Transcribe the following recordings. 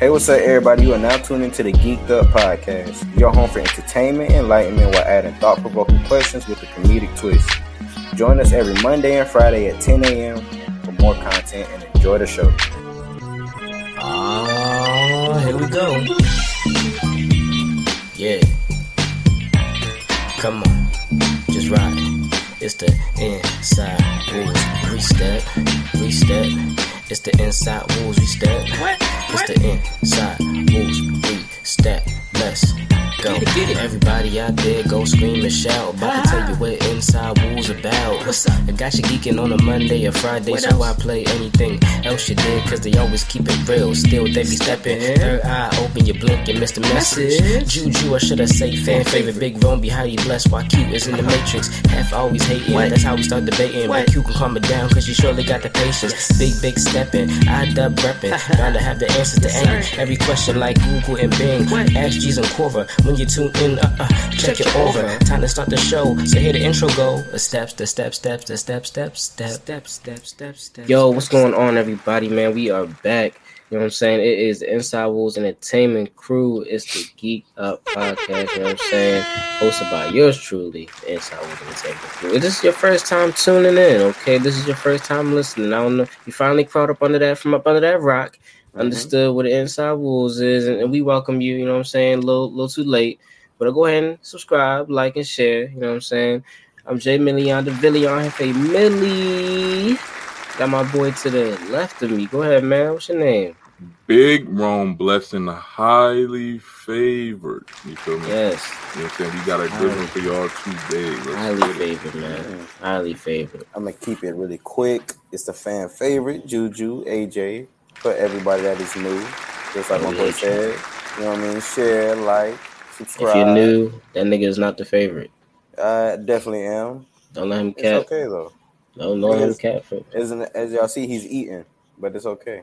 Hey, what's up, everybody? You are now tuning into the Geeked Up Podcast, your home for entertainment, enlightenment, while adding thought provoking questions with a comedic twist. Join us every Monday and Friday at 10 a.m. for more content and enjoy the show. Oh, here we go. Yeah. Come on, just ride. It's the inside. Three step, three step. It's the Inside Wolves. We step. What? It's the Inside Wolves. We step. Let's go. Get it, get it. Everybody out there, go scream and shout. About to tell you what Inside Wolves about. What's up? I got you geeking on a Monday or Friday, What so else? I play anything else you did, cause they always keep it real. Still, they be stepping. Third eye open, you blink and miss the message. Message. Juju, or should I say fan favorite? Big Rome be highly blessed while Q is in the uh-huh. matrix. Half always hating, What? that's how we start debating. What? But Q can calm it down, cause you surely got the patience. Big, big stepping, I dub repping. Bound to have the answers to Yes, any, every question like Google and Bing. What? Ask G's and Quora when you tune in. Uh, uh, check, Check it over. over. Time to start the show. So here the intro go. The steps, the steps, steps, the steps, steps, steps. Step, step, step, step. Yo, what's going on, everybody, man? We are back. You know what I'm saying? It is the Inside Wolves Entertainment Crew. It's the Geek Up Podcast. You know what I'm saying? Hosted by yours truly, the Inside Wolves Entertainment Crew. If this is your first time tuning in, okay? This is your first time listening. I don't know. You finally crawled up under that from up under that rock, Mm-hmm. understood what the Inside Wolves is, and, and we welcome you. You know what I'm saying? A little, little too late, but go ahead and subscribe, like, and share. You know what I'm saying? I'm Jay Million, the Villion Jefe Milli. Got my boy to the left of me. Go ahead, man. What's your name? Big Rome blessing highly favored. You feel me? Yes, You know what I'm saying? We got a good one for y'all today. Let's highly favored, man. Highly favored. I'm gonna keep it really quick. It's the fan favorite, Juju, AJ, for everybody that is new. Just like my boy yeah, said. You know what I mean? Share, like, subscribe. If you're new, that nigga is not the favorite. I definitely am. Don't let him It's okay though. Don't let him Yes. cap it. Isn't as y'all see, he's eating, but it's okay.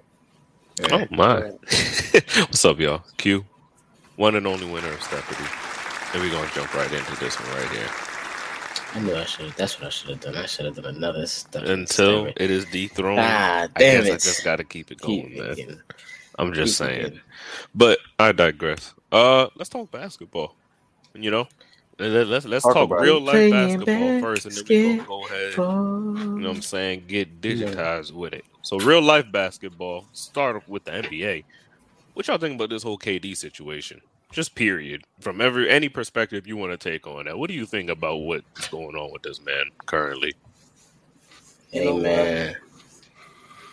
Oh my! What's up, y'all? Q, one and only winner of Stephanie, and we're gonna jump right into this one right here. I knew I should. That's what I should have done. I should have done another stuff. Until it is dethroned, Ah, I damn I it. just gotta keep it going, Keep man. it. I'm just keep saying. But I digress. Uh, let's talk basketball. You know, let- let's let's Talk talk, real life basketball first, and then gonna go ahead. You know what I'm saying? Get digitized with it. So real life basketball. Start with the NBA. What y'all think about this whole KD situation? Just period. From every any perspective you want to take on that. What do you think about what's going on with this man currently? You know Amen.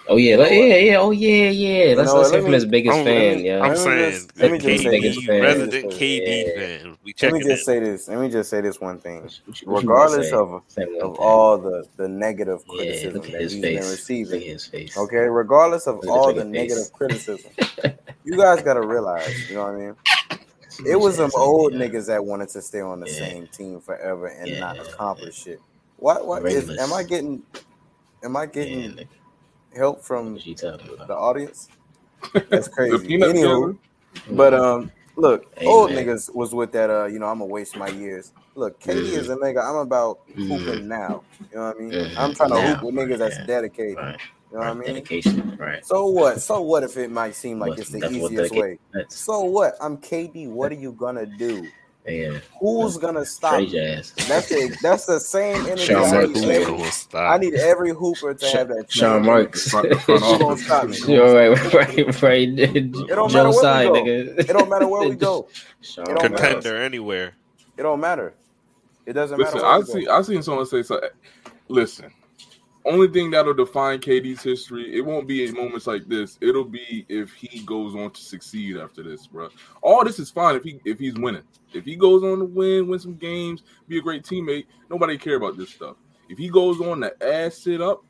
Oh yeah, like, yeah, yeah. Oh yeah, yeah. Let's know let's what, hear let from his biggest I'm- fan. let me- Yeah. I'm Let me saying just- let me just say this, KD, resident Yeah. KD fan. We Let me just it. say this. Let me just say this one thing. What you- what Regardless of Say of thing. all the the negative yeah, criticism look at that his he's face. been Look receiving. at his face. Okay, regardless of all the the face. negative criticism, you guys gotta realize. You know what I mean? It was some old niggas that wanted to stay on the Yeah. same team forever and Yeah, not yeah, accomplish shit. What? What is? Am I getting? Am I Yeah, getting nigga, help from what you the audience? That's crazy. Anywho, but um, look, Hey, old niggas was with that. Uh, you know, I'm gonna waste my years. Look, KD Mhm. is a nigga. I'm about hooping now. You know what I mean? Mhm. I'm trying to Now, hoop with niggas that's yeah. dedicated. Right. You know what I mean? Dedication. Right. So what? So what if it might seem like What- it's the easiest way? That's So what? I'm KD. What are you gonna do? Yeah. Who's gonna stop? Trade me? your ass. That's the that's the same energy. Sean I need, Who's every, I need every hooper to have that. Sean Marks. Front- the front Who gonna stop me? You're right, right, right. don't matter Joe where we side, go. nigga. It don't matter where we go. Sean It don't matter. Contender anywhere. It don't matter. It doesn't Listen, matter. I we go. see. I seen someone say so. Eh, listen, only thing that'll define KD's history, it won't be in moments like this. It'll be if he goes on to succeed after this, bro. All this is fine if he if he's winning. If he goes on to win, win some games, be a great teammate, nobody care about this stuff. If he goes on to ass it up,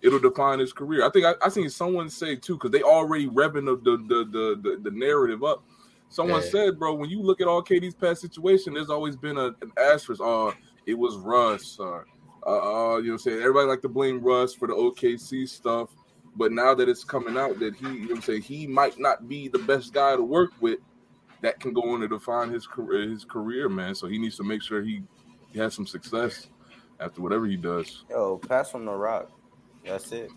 it'll define his career. I think I, I seen someone say too, because they already revving the the, the the the the narrative up. Someone Yeah. said, bro, when you look at all KD's past situation, there's always been a, an asterisk. Uh, it was Russ, or uh, uh, you know, what I'm saying everybody like to blame Russ for the OKC stuff, but now that it's coming out that he, you know, what I'm saying he might not be the best guy to work with, that can go on to define his career, his career, man. So he needs to make sure he, he has some success after whatever he does. Yo, pass from the rock. That's it.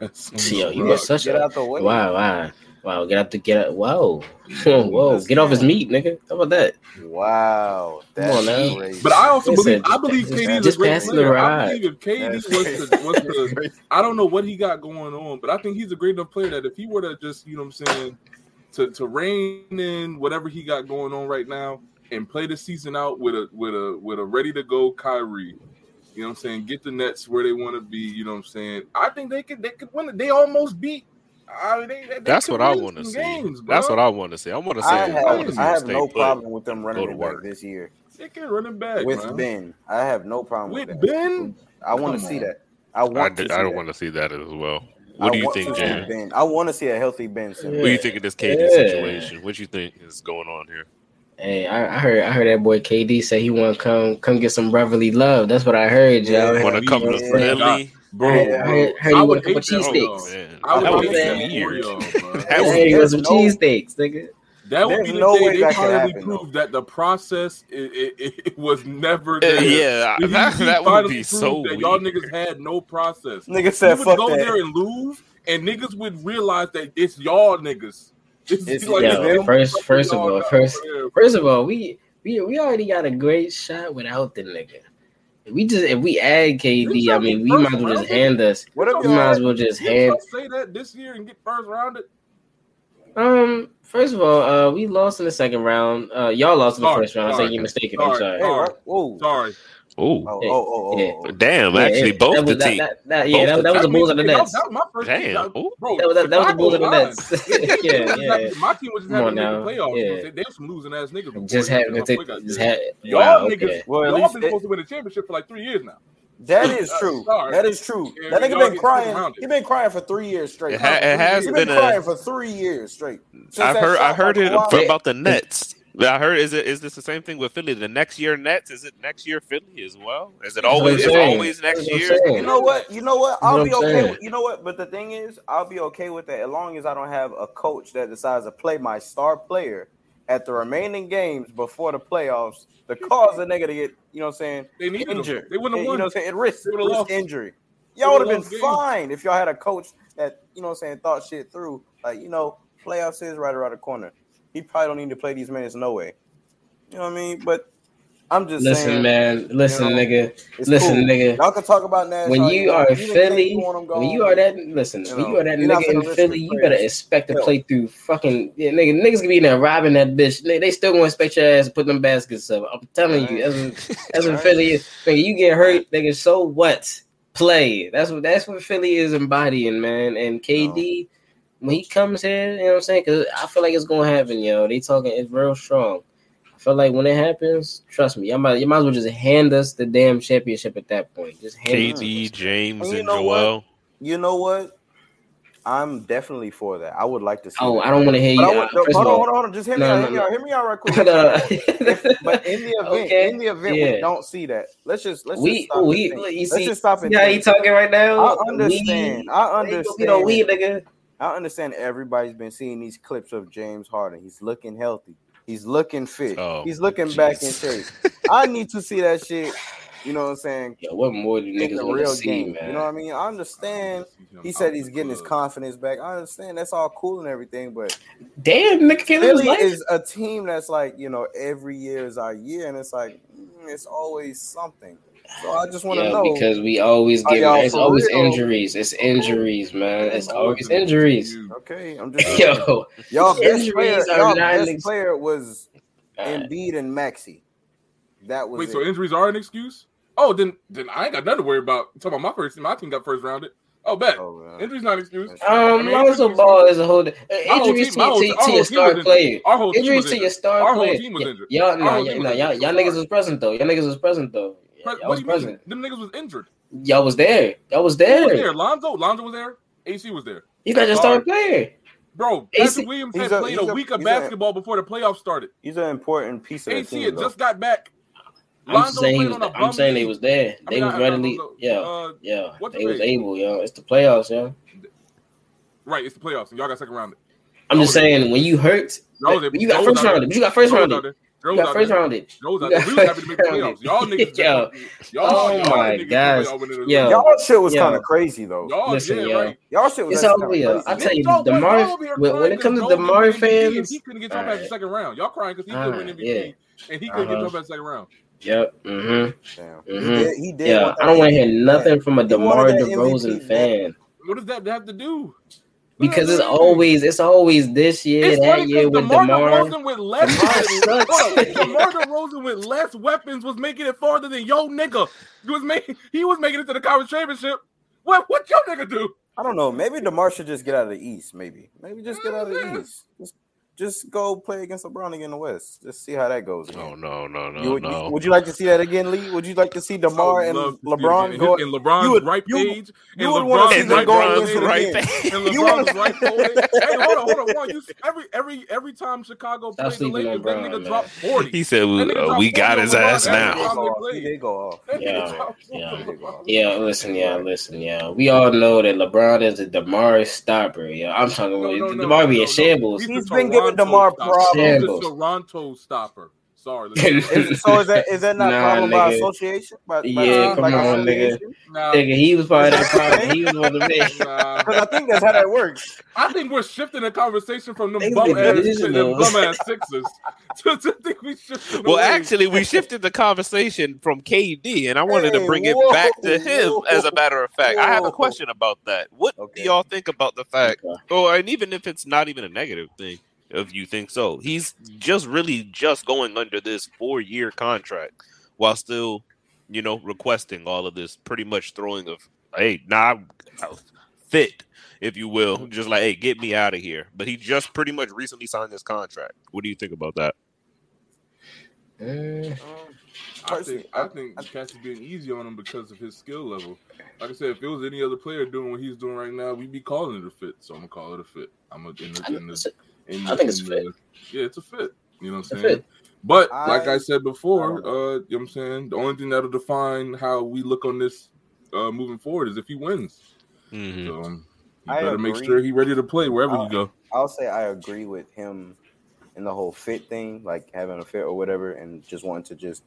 Yo, you Rock. was such Get a out the way. wow, wow. Wow, get out the get out. Whoa, whoa, get off his meat, nigga. How about that? Wow, that's Come on crazy. But I also Listen, believe I believe just- KD is just a great passing the player. I believe if KD was the, was the I don't know what he got going on, but I think he's a great enough player that if he were to just, you know what I'm saying, to to rein in whatever he got going on right now and play the season out with a with a with a ready to go Kyrie. You know what I'm saying? Get the Nets where they want to be, you know what I'm saying? I think they could they could win it. They almost beat I mean, they, they That's what I want to see. games. That's what I want to see. I want to see. I I have, see I have no put. problem with them running to it back work. this year They can run it back with man. Ben. I have no problem with, With that. Ben? I want to see that. I I, want d- to see I don't that. want to see that as well. I What do you think, to? Ben. I want to see a healthy Ben Simmons. What do you think of this KD Yeah. situation? What do you think is going on here? Hey, I, I heard I heard that boy KD say he want to come come get some brotherly love. That's what I heard, Yeah. Joe. Want to come to yeah. Philly? Bro, I heard, I heard I want would a couple hate that, cheesesteaks. I would that would would hate be that weird. That That I would heard There's- he want some no- cheesesteaks, nigga. That would There's be the no day way they that could finally happen, proved that the process it, it, it, it was never Uh, there. yeah, He- that, he that would be so that weird. y'all niggas had no process. Nigga You said, would "Fuck go that." there and lose, and niggas would realize that it's y'all niggas. It's, It's- like, Yo, it's first- first of y'all first- First of all, we we we already got a great shot without the nigga. If we just if we add KD, I mean, we might as well just hand us. What if We might as well just hand. say that this year and get first rounded? Um, first of all, uh, we lost in the second round. Uh, y'all lost in the Sorry, first round. I sorry, think you're mistaken. I'm sorry. sorry. Hey. Whoa. Sorry. Oh, Oh, oh, Yeah, oh, oh, yeah. oh. damn! Yeah, Actually, yeah, both that the was, that, teams. that, that, yeah, that, that was the I Bulls mean, and the Nets. That, was my first. Damn. That- Ooh. Bro, That was that, that was the Bulls and the Nets. yeah, yeah. My team was just having on to now. the playoffs. Yeah. They, they were some losing ass niggas. before Just they- had to take. got just had. Y'all Wow, niggas, okay. Well, y'all been supposed to win the championship for like three years now. That is Uh, true. sorry. That is true. Yeah, that nigga been crying. He been crying for three years straight. It, ha- it has he been been a. crying for three years straight. Since I that heard. I heard it about the Nets. I heard. Is it? Is this the same thing with Philly? The next year Nets? Is it next year Philly as well? Is it That's what I'm always? It's saying. always next That's what I'm year. You know what? You know what? I'll You know be okay. saying? With, you know what? But the thing is, I'll be okay with that as long as I don't have a coach that decides to play my star player at the remaining games before the playoffs to cause a nigga to get, you know what I'm saying, They needed them. They wouldn't have You won. know what I'm saying? It risk, risk injury. Y'all would have been lost games. fine if y'all had a coach that, you know what I'm saying, thought shit through. Like, you know, playoffs is right around the corner. He probably don't need to play these minutes no way. You know what I mean? But I'm just Listen, saying. man. Listen, you know, nigga. Listen, cool. nigga. Y'all can talk about Nash. When you are Even Philly, think want him when you are that, listen, You when know, you are that nigga in Philly, you better expect to play through fucking yeah, nigga. Niggas can be in there robbing that bitch. They, they still gonna expect your ass to put them baskets up. I'm telling you, as in, as in Right. Philly, is, nigga, you get hurt, nigga. So what? Play. That's what that's what Philly is embodying, man. And KD, when he comes here, you know what I'm saying? Because I feel like it's gonna happen, yo. They talking it's real strong. I feel like when it happens, trust me, you might, you might as well just hand us the damn championship at that point. Just hand it to KD, us. James, Well, you and know Joel. You know what? I'm definitely for that. I would like to see. Oh, that. I don't want to hear you. But I uh, no, hold on, hold on, hold on. Just hear me No, out. no, hear me no. out. Hear me out right quick. no. If- but in the event, Okay. in the event Yeah. we don't see that, let's just let's we just stop we and you let's see, just stop and see how he talking right now. I understand. We, I understand. You understand. know, we nigga. I understand. Everybody's been seeing these clips of James Harden. He's looking healthy. He's looking fit. Oh, He's looking back in shape. I need to see that shit. You know what I'm saying? Yo, what more do niggas want to real see, game. man? You know what I mean? I understand. He said he's getting his confidence back. I understand that's all cool and everything, but Damn, nigga, can live his Philly is a team that's like you know every year is our year, and it's like mm, it's always something. So I just want to Yeah, know because we always get it's always real? injuries. It's injuries, man. It's always injuries. Okay, I'm just. Yo, y'all best injuries player, are y'all best ex- player was uh, Embiid and Maxey. That was Wait, it. so injuries are an excuse? Oh, then then I ain't got nothing to worry about. talking about my first my team got first rounded. Oh, bet. Oh, man. Injuries not an excuse. Um, I mean, Lonzo Ball is a whole uh, injuries team- to, whole- to, to your star player. Our whole team Injuries was to your injured. star Our whole team was injured. Y'all, Our y'all, team y'all, y'all niggas was present though. Y'all niggas was present though. Pre- Y'all what was do you mean? Them niggas was injured. Y'all was there. Y'all was Who was there. there? Lonzo. Lonzo was there. AC was there. He's not your Sorry. star player. Bro, AC Patrick Williams He's had a- played a a- week of he's a- basketball before the playoffs started. He's an important piece of AC team. just got back. I'm saying he was. on a I'm saying they was there. I They mean, was I- I- readily. Lonzo, Yeah, uh, yeah. what's They was name? able. Yo, it's the playoffs, yo. Right, it's the playoffs, and y'all got second round. I'm just saying when you hurt, Y'all you got first was out rounded, but you got first Y'all was out rounded. there. Joe's got first rounded. Joe's out there. We was happy to make the playoffs. Y'all niggas. yo, y'all, oh y'all my gosh. Yo, y'all shit was kind of crazy though. Y'all, Listen, yeah, yo. right. Y'all shit was. It's all real. I tell you, Demar. When it comes to Demar fans, he couldn't get top past the second round. Y'all crying because he couldn't win MVP, and he couldn't get top past the second round. Yep. Mm-hmm. Mm-hmm. He did. He did yeah, I don't want to hear nothing from a DeMar DeRozan fan. What does that have to do? Because it's always it's always this year, it's that year with DeMar. DeMar DeRozan with less weapons. DeMar DeRozan with less weapons was making it farther than yo nigga. He was making he was making it to the conference championship. What what your nigga do? I don't know. Maybe DeMar should just get out of the East. Maybe maybe just get out of the mm-hmm. East. Just just go play against LeBron again in the West. Just see how that goes. Again. No, no, no, no, you, would, no. You, would you like to see that again, Lee? Would you like to see Demar and LeBron go in LeBron's would, right page? You, would want to see them go against right page. And LeBron's right page. Hey, hold on, hold on. You, every every every time Chicago plays the Lakers, that nigga drop forty. He said, uh, "We got his ass now." He go off. Yeah, yeah, yeah. Listen, yeah, listen, yeah. We all know that LeBron is a Demar stopper. Yeah, I'm talking about Demar being shambles. He's been giving Demar problems the Toronto stopper. Sorry. is, so is that is that not nah, problem nigga. by association? By, by yeah, come on, nigga. Nah. Nigga, he was part of that problem. he was one of the big. Because I think that's how that works. I think we're shifting the conversation from them bum ass to them bum ass Sixers. to, to think we shifted. Well, actually, we shifted the conversation from KD, and I wanted hey, to bring whoa, it back to him. Whoa, as a matter of fact, whoa. I have a question about that. What okay. do y'all think about the fact, okay. or and even if it's not even a negative thing? If you think so. He's just really just going under this four year contract while still, you know, requesting all of this pretty much throwing of, hey, nah, fit, if you will. Just like, hey, get me out of here. But he just pretty much recently signed this contract. What do you think about that? Uh, I think I think Cass is being easy on him because of his skill level. Like I said, if it was any other player doing what he's doing right now, we'd be calling it a fit. So I'm gonna call it a fit. I'm gonna in the, in the, in, I think it's fit. yeah, it's a fit. You know what I'm saying? But I, like I said before, uh, you know what I'm saying? The only thing that'll define how we look on this uh, moving forward is if he wins. Mm-hmm. So um, you better agree. make sure he's ready to play wherever I'll, you go. I'll say I agree with him in the whole fit thing, like having a fit or whatever, and just wanting to just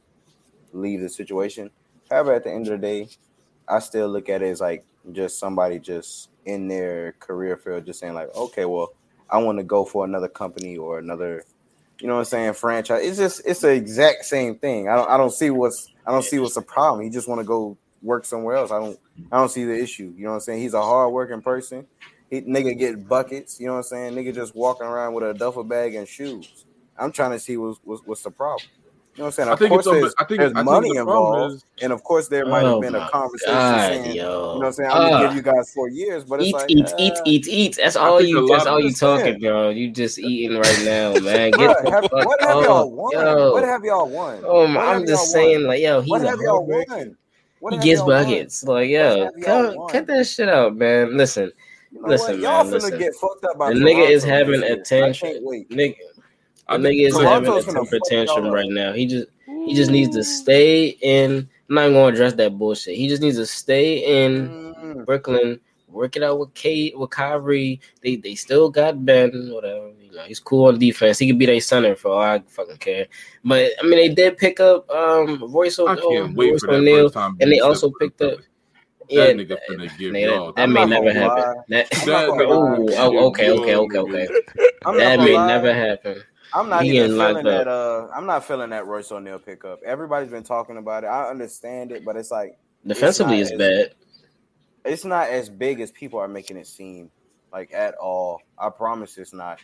leave the situation. However, at the end of the day, I still look at it as like just somebody just in their career field, just saying like, okay, well, I want to go for another company or another, you know what I'm saying, franchise. It's just it's the exact same thing. I don't I don't see what's I don't see what's the problem. He just want to go work somewhere else. I don't I don't see the issue. You know what I'm saying? He's a hard working person. He nigga get buckets. You know what I'm saying? Nigga just walking around with a duffel bag and shoes. I'm trying to see what's what's, what's the problem. You know what I'm saying? Of course, there's, I think, there's I money the involved, is, and of course, there might have oh been a conversation God, saying, yo. you know what I'm saying? I'm gonna uh, give you guys four years, but eat, like, eat, uh, eat, eat, eat. That's all you. That's all you talking, bro. You just eating right now, man. Get have, what have y'all won? Yo. What have y'all won? Oh, I'm just saying, won? like, yo, he's what a have y'all won? What he gets buckets. Won? Like, yo, cut, cut that shit out, man. Listen, you know listen, Y'all man. Listen. Get fucked up by the nigga is having attention. Nigga, the think he's having attention attention right now. He just he just needs to stay in. I'm not going to address that bullshit. He just needs to stay in mm. Brooklyn, work it out with Kate, with Kyrie. They they still got Ben, whatever. You know, he's cool on defense. He could be their center for all I fucking care. But I mean, they did pick up um Royce, Royce O'Neale, and they also picked up. Yeah, that nigga finna give they, y'all. That, that may never happen. That, that, oh, okay, okay, okay, okay. That may never happen. I'm not he even feeling that. Uh, I'm not feeling that Royce O'Neale pickup. Everybody's been talking about it. I understand it, but it's like defensively is bad. It's not as big as people are making it seem, like at all. I promise it's not.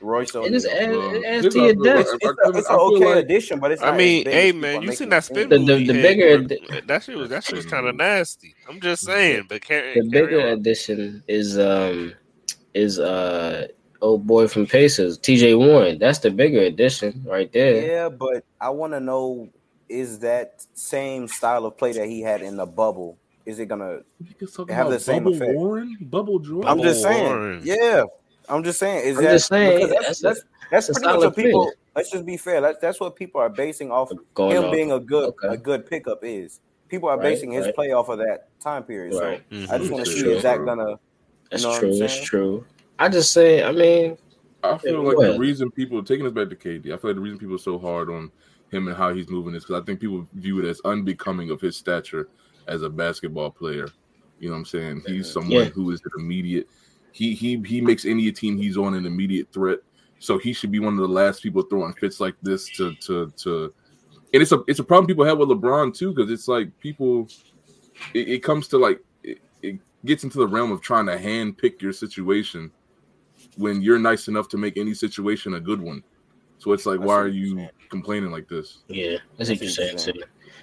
Royce O'Neale. It is adds to your depth. It's, it's, it's an okay like, addition, but it's. I mean, hey man, you seen that spin the, the, the bigger that shit was that shit was kind of nasty. I'm just saying, but carry, the bigger addition is um is uh old boy from Pacers, TJ Warren. That's the bigger addition right there. Yeah, but I want to know is that same style of play that he had in the bubble? Is it gonna have the same bubble effect? Warren, bubble Jordan. I'm just saying. Warren. Yeah, I'm just saying. Is I'm that just saying, that's that's, that's, that's, that's pretty much what people. Play. Let's just be fair. That's that's what people are basing off Going him off. being a good okay. a good pickup is. People are right, basing his right. play off of that time period. Right. So mm-hmm. I just want to see is that gonna. That's true. That's true. I just say, I mean, I feel like the reason people taking us back to KD, I feel like the reason people are so hard on him and how he's moving is because I think people view it as unbecoming of his stature as a basketball player. You know what I'm saying? He's someone yeah. who is an immediate. He he he makes any team he's on an immediate threat. So he should be one of the last people throwing fits like this to to to. And it's a it's a problem people have with LeBron too because it's like people. It, it comes to like it, it gets into the realm of trying to hand pick your situation when you're nice enough to make any situation a good one. So it's like, why are you complaining like this? Yeah, that's what you're saying too.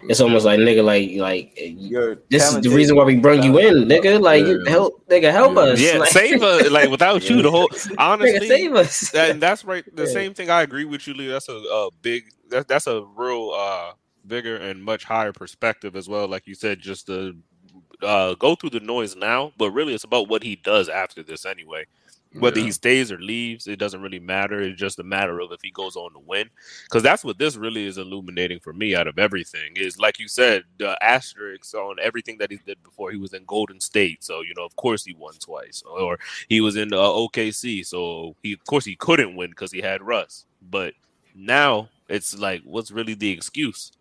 It's almost like nigga, like like You're this is the reason why we bring you in, nigga. Like yeah. help, nigga, help yeah. us. Yeah, like, save us. Like without you, the whole honestly, nigga, save us. and that's right. The yeah. same thing. I agree with you, Lee. That's a, a big. That, that's a real uh bigger and much higher perspective as well. Like you said, just to uh, go through the noise now, but really it's about what he does after this anyway. Whether yeah. he stays or leaves, it doesn't really matter. It's just a matter of if he goes on to win. Because that's what this really is illuminating for me out of everything. Is like you said, the asterisks on everything that he did before. He was in Golden State, so you know, of course, he won twice. Or he was in uh, OKC, so he, of course, he couldn't win because he had Russ. But now it's like, what's really the excuse?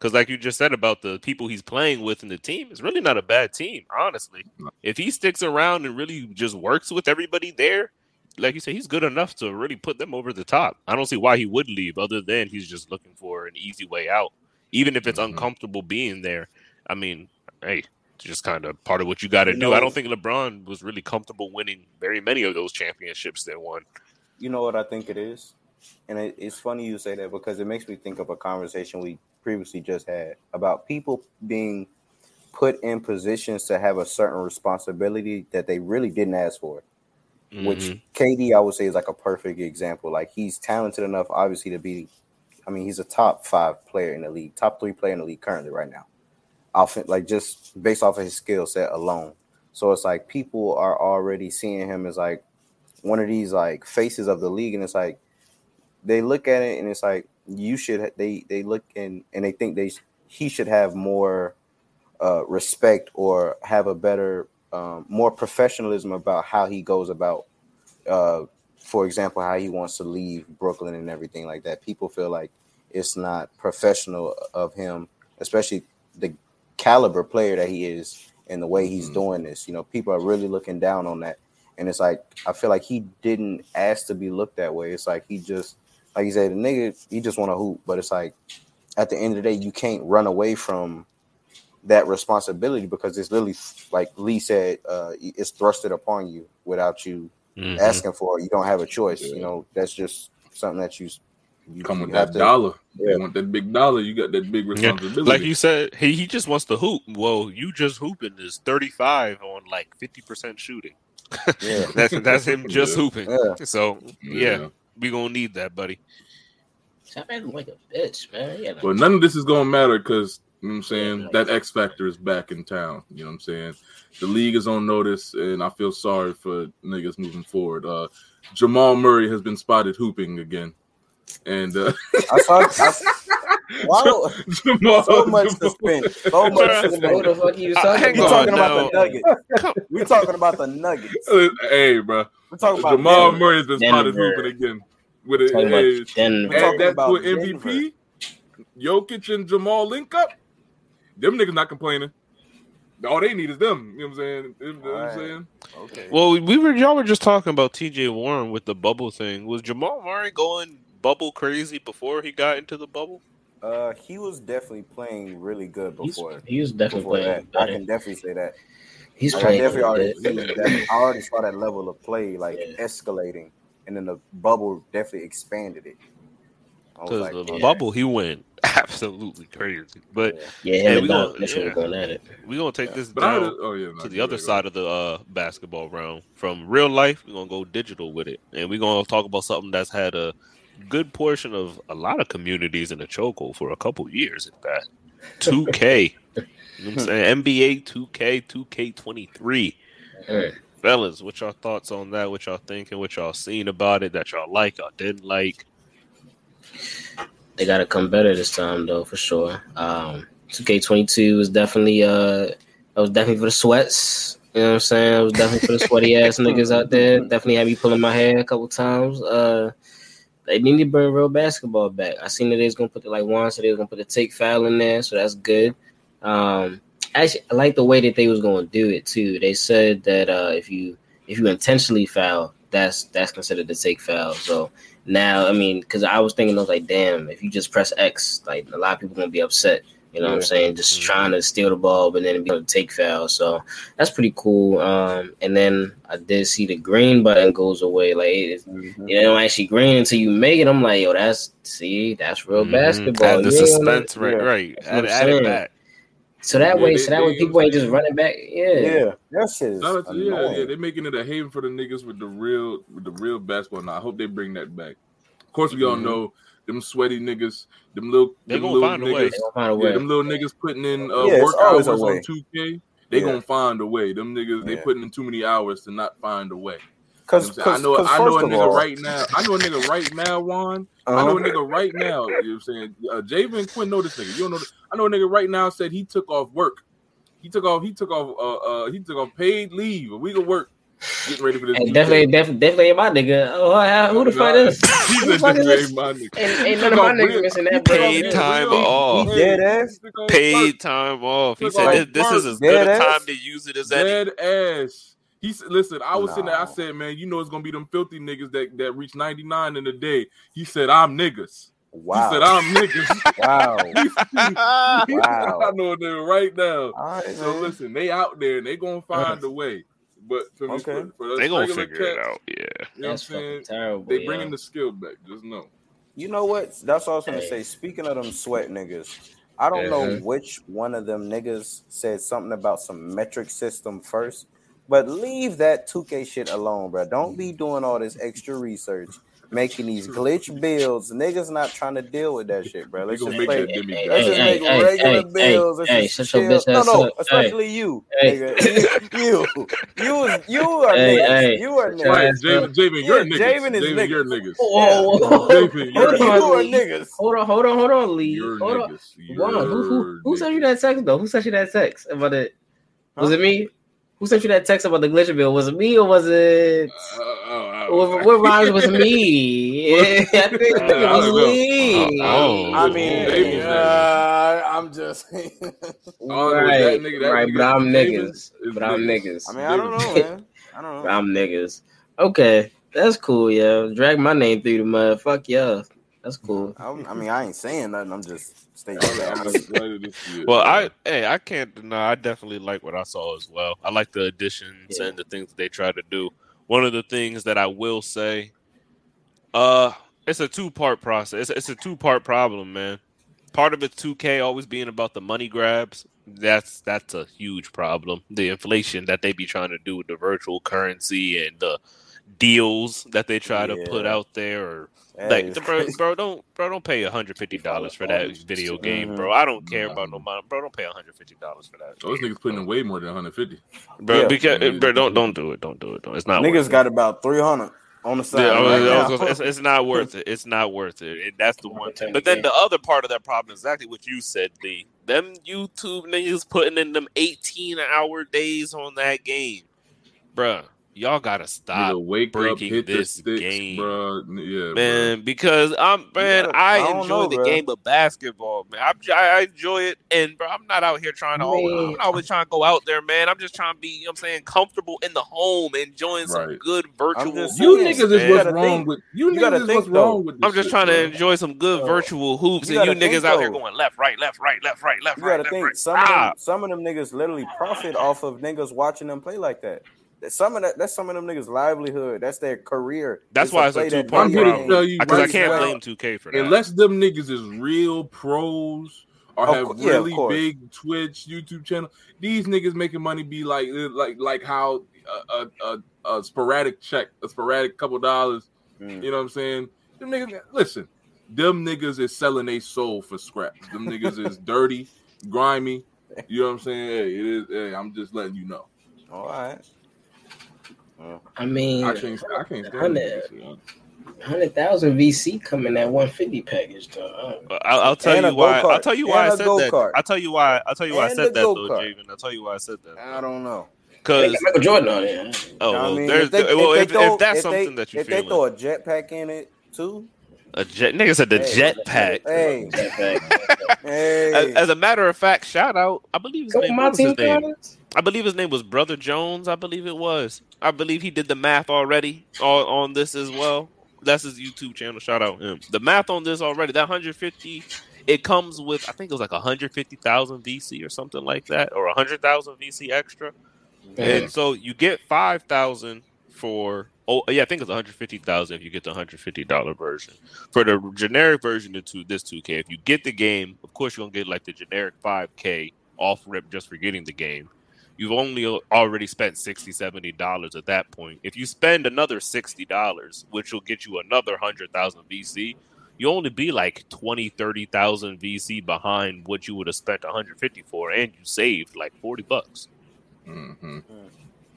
Because, like you just said about the people he's playing with in the team, it's really not a bad team, honestly. If he sticks around and really just works with everybody there, like you said, he's good enough to really put them over the top. I don't see why he would leave, other than he's just looking for an easy way out, even if it's mm-hmm. uncomfortable being there. I mean, hey, it's just kind of part of what you got to do. Know, I don't think LeBron was really comfortable winning very many of those championships that won. You know what I think it is, and it, it's funny you say that because it makes me think of a conversation we previously just had about people being put in positions to have a certain responsibility that they really didn't ask for. Mm-hmm. Which KD, I would say, is like a perfect example. Like he's talented enough, obviously, to be. I mean, he's a top five player in the league, top three player in the league currently right now. Often, like just based off of his skill set alone. So it's like people are already seeing him as like one of these like faces of the league, and it's like they look at it and it's like you should they they look and and they think they he should have more uh, respect or have a better um, more professionalism about how he goes about uh, for example how he wants to leave brooklyn and everything like that. People feel like it's not professional of him especially the caliber player that he is and the way he's mm-hmm. doing this. You know people are really looking down on that. And it's like i feel like he didn't ask to be looked that way. It's like he just like you said, the nigga, he just want to hoop, but it's like at the end of the day, you can't run away from that responsibility because it's literally like Lee said, uh, it's thrusted upon you without you mm-hmm. asking for it. You don't have a choice. Yeah. You know, that's just something that you you come with that to, dollar. Yeah. You want that big dollar, you got that big responsibility. Yeah. Like you said, he, he just wants to hoop. Well, you just hooping is 35 on like 50% shooting. Yeah. that's that's him just yeah. hooping. Yeah. So yeah we gonna need that, buddy. Stop acting like a bitch, man. Yeah, but none of this is gonna matter because you know what I'm saying that X factor is back in town. You know what I'm saying? The league is on notice, and I feel sorry for niggas moving forward. Uh, Jamal Murray has been spotted hooping again, and uh, I saw. I, Wow, Jamal, so much suspense. So much suspense. What the fuck you talking, you talking about? The Nuggets. We're talking about the Nuggets. Hey, bro. We're talking about Jamal Murray has been spotted hooping again with it. Hey, add that to an MVP. Jokic and Jamal link up. Them niggas not complaining. All they need is them. You know what I'm saying? You know what I'm saying? Okay. Well, we were y'all were just talking about T.J. Warren with the bubble thing. Was Jamal Murray going bubble crazy before he got into the bubble? Uh, he was definitely playing really good before. He's, he was definitely playing. That. I can definitely say that. He's I playing. Definitely already that, I already saw that level of play like yeah. escalating, and then the bubble definitely expanded it. Because like, the yeah. bubble, he went absolutely crazy. But yeah, yeah we gonna, yeah, going at it. We gonna take this down oh, yeah, to the other side of the uh, basketball realm. From real life, we're gonna go digital with it, and we're gonna talk about something that's had a good portion of a lot of communities in the chokehold for a couple years at that. 2K. you know what I'm saying? NBA 2K, 2K23. Fellas, what y'all thoughts on that? What y'all thinking? What y'all seen about it that y'all like, y'all didn't like? They gotta come better this time though, for sure. Um 2K22 was definitely uh that was definitely for the sweats. You know what I'm saying? I was definitely for the sweaty ass niggas out there. Definitely had me pulling my hair a couple times. Uh, they need to bring real basketball back. I seen that they was gonna put the like one, so they was gonna put the take foul in there, so that's good. Um, actually, I like the way that they was gonna do it too. They said that uh, if you if you intentionally foul, that's that's considered the take foul. So now, I mean, because I was thinking, I was like, damn, if you just press X, like a lot of people gonna be upset. You know yeah. what I'm saying? Just mm-hmm. trying to steal the ball, but then be able to take foul. So that's pretty cool. Um, and then I did see the green button goes away. Like mm-hmm. you know, actually green until you make it. I'm like, yo, that's see, that's real mm-hmm. basketball. Add the suspense, right? Right. Add, add it back. So that yeah, way, they, so that way, people ain't just running back. Yeah, yeah, that shit. Is yeah, yeah, they're making it a haven for the niggas with the real, with the real basketball. Now I hope they bring that back. Of course, we all mm-hmm. know them sweaty niggas, them little, they them little niggas, yeah, them little niggas putting in uh, yeah, work hours on two K. They yeah. gonna find a way. Them niggas, they putting in too many hours to not find a way. Cause, you know I know, I know a nigga all, right now. I know a nigga right now, Juan. Uh-huh. I know a nigga right now. You know what I'm saying? Uh, Javen Quinn know this nigga. You don't know. This. I know a nigga right now said he took off work. He took off. He took off. Uh, uh he took off paid leave. A week of work Getting ready for this. Hey, definitely, definitely, definitely my nigga. Oh, who the fuck is? Who the fuck is this? Ain't, ain't none of my niggas missing that. Paid time off. Dead ass. Paid time off. He said this, is as good a time to use it as any. Dead ass. He said, "Listen, I was no. sitting there. I said, man, you know it's gonna be them filthy niggas that that reach 99 in a day." He said, "I'm niggas." Wow. He said, I'm niggas. wow. wow. I know them right now. Right, so man. listen, they out there and they gonna find a way. But for okay. for, for they gonna figure cats, it out. Yeah, you know what I'm saying? Terrible, they bringing yeah. the skill back. Just know. You know what? That's all I was gonna say. Speaking of them sweat niggas, I don't yeah. know mm-hmm. which one of them niggas said something about some metric system first, but leave that 2K shit alone, bro. Don't be doing all this extra research making these glitch builds. Niggas not trying to deal with that shit, bro. Let's just make, hey, hey, let's just hey, make regular builds. Let's hey, just chill. No, no, especially you, nigga. you, you, you are niggas. You are niggas. Right, Javen, Javen, you're niggas. Javen is niggas. You're niggas. Whoa, whoa. Javen, you're you are niggas. Hold on, hold on, hold on, Lee. You're hold niggas. on. Wow, who, who, who sent you that text though? Who sent you that text about it? Was it me? Who sent you that text about the glitch build? Was it me or was it? Uh, uh, what, what rhymes with me? I think it was me. Oh, I mean, uh, I'm just right, right. But I'm niggas. But I'm niggas. I mean, I don't know, man. I don't know. I'm niggas. Okay, that's cool. Yeah, drag my name through the mud. Fuck yeah, that's cool. I, I mean, I ain't saying nothing. I'm just stating. well, I hey, I can't deny. I definitely like what I saw as well. I like the additions yeah. and the things that they try to do. One of the things that I will say, uh, it's a two part process. It's, it's a two part problem, man. Part of it, 2K always being about the money grabs. That's that's a huge problem. The inflation that they be trying to do with the virtual currency and the deals that they try yeah. to put out there or like, bro, bro, don't, bro, don't pay hundred fifty dollars for that video game, bro. I don't care about no money, bro. Don't pay hundred fifty dollars for that. Those niggas putting in way more than one hundred fifty, bro. Yeah. Because, bro, don't, don't do it, don't do it. Don't. It's not. Niggas got about three hundred on the side. Yeah, right it's, it's, not worth it. It's not worth it. And that's the one thing. But then the other part of that problem is exactly what you said, Lee. Them YouTube niggas putting in them eighteen hour days on that game, bruh y'all gotta stop wake breaking up, this sticks, game, bro. Yeah, man. Bro. Because I'm man, yeah, I, I enjoy know, the bro. game of basketball, man. I, I, enjoy it, and bro, I'm not out here trying to. Always, I'm not always trying to go out there, man. I'm just trying to be, you know I'm saying, comfortable in the home, enjoying some right. good virtual. Hoops, you niggas is what's wrong think. with you. You niggas is what's wrong with. I'm just shit, trying bro. to enjoy some good virtual hoops, you and you niggas out here going left, right, left, right, left, right, left, you right. You gotta think some of them, some of them niggas literally profit off of niggas watching them play like that some of that that's some of them niggas' livelihood. That's their career. That's why it's a two part problem. Because I can't blame 2K for that. Unless them niggas is real pros or have yeah, really big Twitch, YouTube channel. These niggas making money be like like like how a, a, a, a sporadic check, a sporadic couple dollars. Mm. You know what I'm saying? Them niggas, listen. Them niggas is selling a soul for scraps. Them niggas is dirty, grimy. You know what I'm saying? Hey, it is. Hey, I'm just letting you know. All right. I mean, I can't, I can't stand Hundred thousand VC coming at one fifty package though. I'll, I'll, tell you why. I'll tell you why I said that. I'll tell you why. I'll tell you why I said that though, Javen. I'll tell you why I said that. I don't know. Because Michael Jordan on it. Oh, well, I mean, there's, if, they, well, if, if, throw, if that's something they, that you if feel they throw a jetpack in it too. A jet nigga said the hey, jetpack. Hey. hey. As, as, a matter of fact, shout out. I believe his name was his name. I believe his name was Brother Jones. I believe it was. I believe he did the math already on, on this as well. That's his YouTube channel. Shout out him. The math on this already. That 150 it comes with I think it was like 150,000 VC or something like that, or 100,000 VC extra. And so you get 5,000 for oh yeah, I think it's 150,000 if you get the 150 dollar version. For the generic version of two, this 2K, if you get the game, of course you're gonna get like the generic 5K off rip just for getting the game. You've only already spent 60 70 dollars at that point. If you spend another 60 dollars, which will get you another 100,000 VC, you only be like 20, 30,000 VC behind what you would have spent 150 for, and you saved like 40 bucks. Mm-hmm.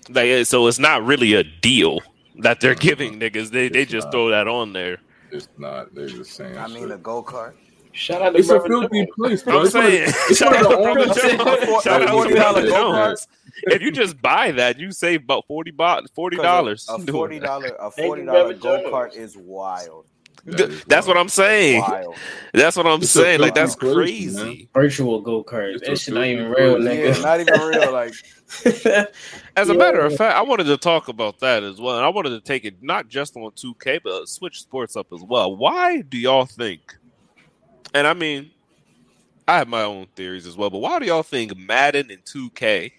Like, so it's not really a deal that they're mm-hmm. giving niggas. They it's they just not. throw that on there. It's not. They're just saying. I mean, a go kart. Shout out to it's Brother a filthy place, bro. I'm saying, shout out to Brother Jones. Shout out to Brother Jones. If you just buy that, you save about forty dollars. A forty dollar a forty dollar go kart is wild. That that's what I'm saying. Wild. That's what I'm it's saying. Like that's crazy. Virtual go kart. That shit not even real, nigga. Yeah, not even real. Like, as a yeah. matter of fact, I wanted to talk about that as well, and I wanted to take it not just on 2K, but switch sports up as well. Why do y'all think? And I mean, I have my own theories as well, but why do y'all think Madden and 2K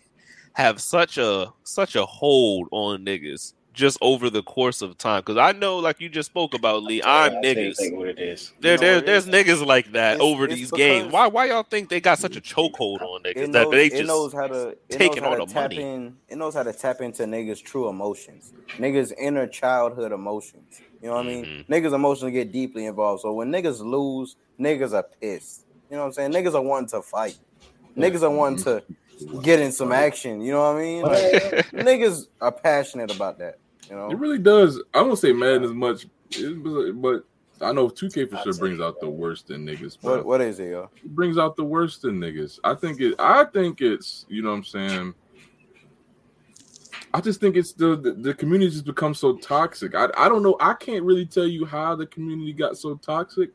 have such a such a hold on niggas? just over the course of time. Because I know, like you just spoke about, Lee, I'm niggas. What it is. There, there, there's niggas like that it's, over it's these games. Why, why y'all think they got such a chokehold on niggas? Knows, that they just it knows how to taking all the money. In, it knows how to tap into niggas' true emotions, niggas' inner childhood emotions. You know what mm-hmm. I mean? Mm-hmm. Niggas' emotionally get deeply involved. So when niggas lose, niggas are pissed. You know what I'm saying? Niggas are wanting to fight. Niggas are wanting to get in some action. You know what I mean? Like, niggas are passionate about that. You know, it really does. I won't say Madden as much, but I know 2K for sure brings out the worst in niggas. What, what is it, yo? It brings out the worst in niggas. I think it. I think it's. You know what I'm saying. I just think it's the, the, the community just become so toxic. I I don't know. I can't really tell you how the community got so toxic,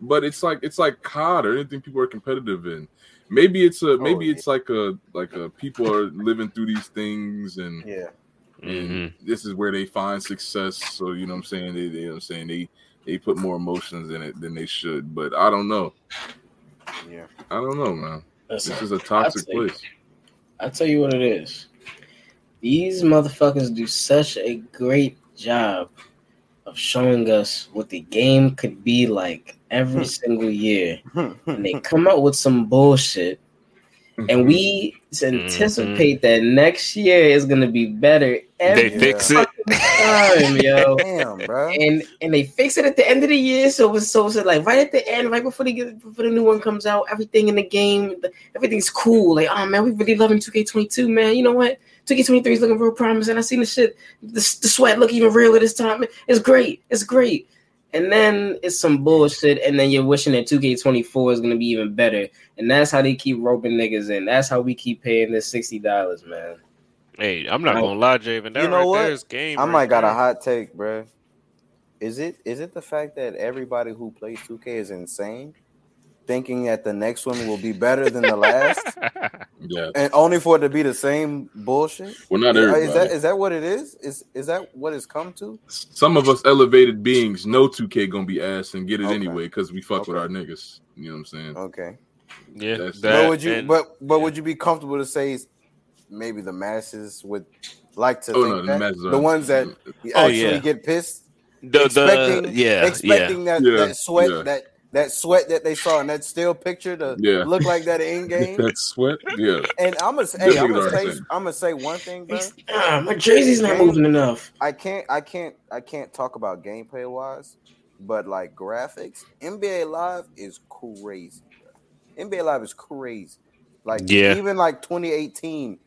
but it's like it's like COD or anything people are competitive in. Maybe it's a maybe oh, it's like a like a people are living through these things and yeah and mm-hmm. this is where they find success. So you know what I'm saying? They, they you know what I'm saying they they put more emotions in it than they should. But I don't know. Yeah, I don't know, man. Listen, this is a toxic I place. I tell you what it is. These motherfuckers do such a great job of showing us what the game could be like every hmm. single year. Hmm. and they come out with some bullshit and mm-hmm. we anticipate mm-hmm. that next year is gonna be better. Every they fix it time, yo. Damn, bro. And and they fix it at the end of the year, so it's so, so like right at the end, right before they get before the new one comes out, everything in the game, everything's cool. Like, oh man, we really loving 2K22, man. You know what? 2K23 is looking real promising. I seen the shit, the, the sweat look even realer this time. It's great. It's great and then it's some bullshit, and then you're wishing that 2K24 is gonna be even better, and that's how they keep roping niggas in. That's how we keep paying this sixty dollars, man. Hey, I'm not gonna lie, Javen. That you know right what? There is game. I right might got a hot take, bro. Is it is it the fact that everybody who plays 2K is insane? Thinking that the next one will be better than the last. yeah. And only for it to be the same bullshit. Well, not everybody. Is that is that what it is? Is is that what it's come to? Some of us elevated beings know 2K gonna be ass and get it okay. anyway because we fuck okay. with our niggas. You know what I'm saying? Okay. Yeah. That, but would you and, but but yeah. would you be comfortable to say maybe the masses would like to oh, think no, that? The, the ones that oh, actually yeah. get pissed? The, expecting, the, yeah, expecting yeah. that, that sweat that that sweat that they saw in that still picture to yeah. look like that in game. that sweat, yeah. And I'm gonna say, hey, I'm gonna say, I'm gonna say one thing, bro. Ah, my jersey's not moving enough. I can't, I can't, I can't talk about gameplay wise, but like graphics, NBA Live is crazy. Bro. NBA Live is crazy. Like yeah. even like 2018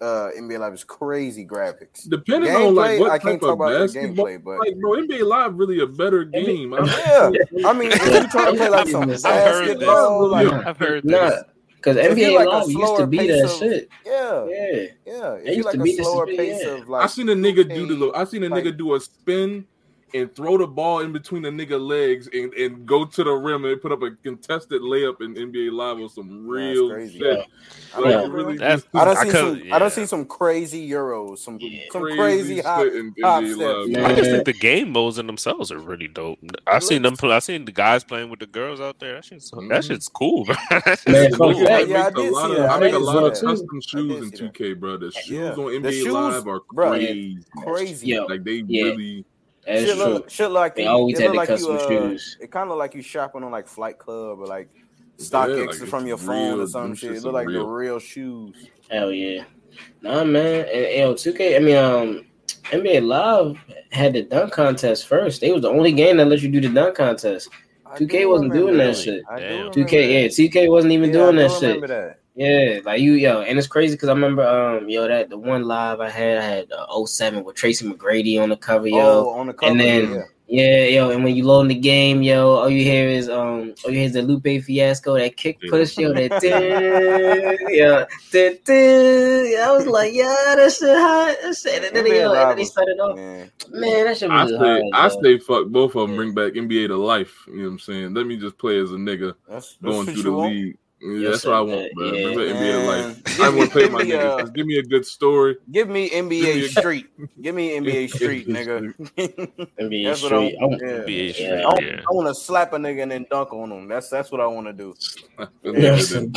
uh NBA Live is crazy graphics. Depending gameplay, on like what I can't talk about basketball, gameplay, but like bro, NBA Live really a better game. yeah, I mean, if you trying to play like some basketball, like, I've heard this. Because If you NBA like Live used to be that of- shit. Yeah, Yeah. yeah. It used like to a beat this slower pace yeah. of like I seen a nigga do the 2K. I seen a like- nigga do a spin and throw the ball in between the nigga legs and, and go to the rim and put up a contested layup in NBA Live on some real crazy. shit. I Like, don't really just I don't see could- some. I don't see some crazy euros, some Yeah. some crazy, hot. shit in hop steps. I just think the game modes in themselves are really dope. I've seen them. Play, I've seen the guys playing with the girls out there. That shit's that Mhm. shit's cool, bro. That Man, shit's fun cool. fact- I Yeah, I make a did lot see of that. I I make a lot of custom shoes did in 2K, bro. The shoes on NBA Live are crazy. Crazy. Like they really. That's shit true. look, shit like They you, always it had the like you, uh, shoes. It kind of like you shopping on like Flight Club or like StockX Yeah, like from your phone or real, some shit. It shits look are like the real. real shoes. Hell yeah. Nah, man. And yo, 2K. I mean, um, NBA Live had the dunk contest first. They was the only game that let you do the dunk contest. 2K wasn't doing that that. shit. I do Damn. remember 2K, yeah, that. 2K wasn't even Yeah, doing I that do shit. Remember that. Yeah, like you, yo, and it's crazy because I remember, um, yo, that the one live I had, I had uh, 07 with Tracy McGrady on the cover, yo. Oh, on the cover. and then yeah. Yeah, yo, and when you load in the game, yo, all you hear is um, all you hear is the Lupe Fiasco, that kick push, yo, that ding, yeah, ding, ding. Yeah, I was like, yeah, that shit hot, that shit. And then, NBA yo, and then he started off, Man. man, that shit I was say, hard. I yo. say, fuck both of them. Yeah. Bring back NBA to life. You know what I'm saying? Let me just play as a nigga That's, that's going what through you the want? league. Yeah, that's what I want, bro. Yeah. Bring back NBA to life. I want to play give my me, niggas. uh, give me a good story. Give me Give me NBA a- Street. Give me NBA Street, nigga. NBA That's what I Street. I want. want- Yeah. NBA Yeah. Street, I want, yeah. I want to slap a nigga and then dunk on him. That's that's what I want to do.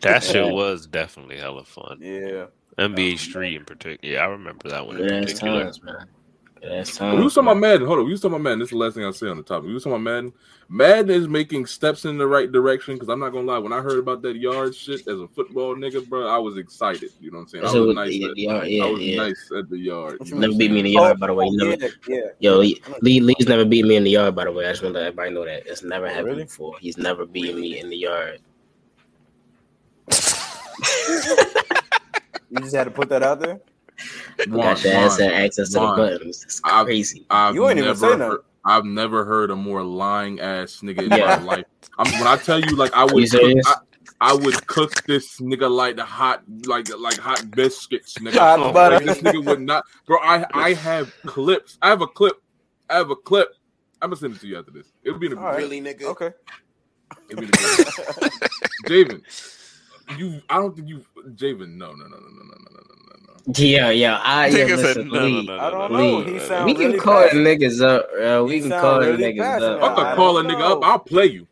That shit was definitely hella fun. Yeah. NBA Street in particular. Yeah, I remember that one in Good particular. times, man. Good ass We was times. talking about Madden. Hold on. We was talking about Madden. This is the last thing I'll say on the topic. We was talking about Madden. Madden is making steps in the right direction because I'm not gonna lie. When I heard about that yard shit as a football nigga, bro, I was excited. You know what I'm saying? I was with nice. the- at, the yard, I was yeah. nice at the yard. You you Never beat me in the saying? yard, by the way. Oh, you know, yeah, yeah. Yo, Lee, Lee, Lee's never beat me in the yard, by the way. I just want to let everybody know that. It's never oh, happened Really? before. He's never beaten me in the yard. You just had to put that out there. Juan, Got your ass had access to the buttons. It's I've- I've You ain't even never say nothing. heard, I've never heard a more lying ass nigga in Yeah. my life. I'm, when I tell you, like I would, cook. I, I would cook this nigga like the hot, like like hot biscuits, nigga. Hot Oh, butter. Like, this nigga would not, bro. I I have clips. I have a clip. I have a clip. I'm gonna send it to you after this. It'll be in the All right. Really, nigga? Okay. It'll be in the Javen, you. I don't think you, Javen. No, no, no, no, no, no, no, no, no, no. Yeah, yeah. I yeah, Nigga said listen, no, no, no, I no, don't no, know. He no, no. sound We can really call the passionate. niggas up. Uh, we You can call the really niggas passionate. up. Fuck I a call a nigga up. I'll play you.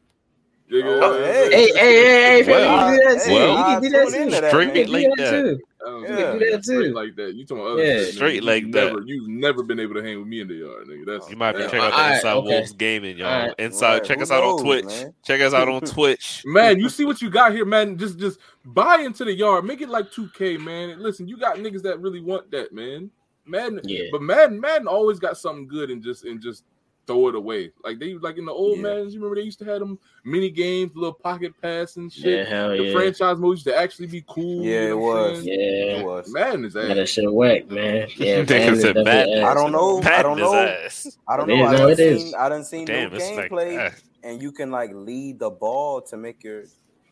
Nigga, Oh, hey. Hey, hey, hey, hey, Well, you can do that too. well, you can do that too. Straight man. Like that that. too. Um, Yeah. You can do that too. like that. You talking about other Yeah. shit, nigga. Straight You've like never, You've never been able to hang with me in the yard, nigga. That's You might have to check out the Inside okay. Wolves gaming, y'all. Alright. Inside, Right, check who us out on Twitch. man? Check us out on Twitch. Man, you see what you got here, man. Just just buy into the yard. Make it like 2K, man. Listen, you got niggas that really want that, man. Madden, Yeah. but Madden, Madden always got something good and just and just throw it away. Like they like in the old Yeah. Maddens, you remember they used to have them mini games, little pocket pass and Yeah, shit. hell the yeah. franchise mode used to actually be cool. Yeah, it was. saying? Yeah. It was. Madden is Yeah, that shit whack, man. Yeah, Nigga man, is said definitely I don't know. I don't know. ass. I don't know. is, I no, done it is. seen. I done seen Damn, new it's like gameplay, ah. and you can like lead the ball to make your,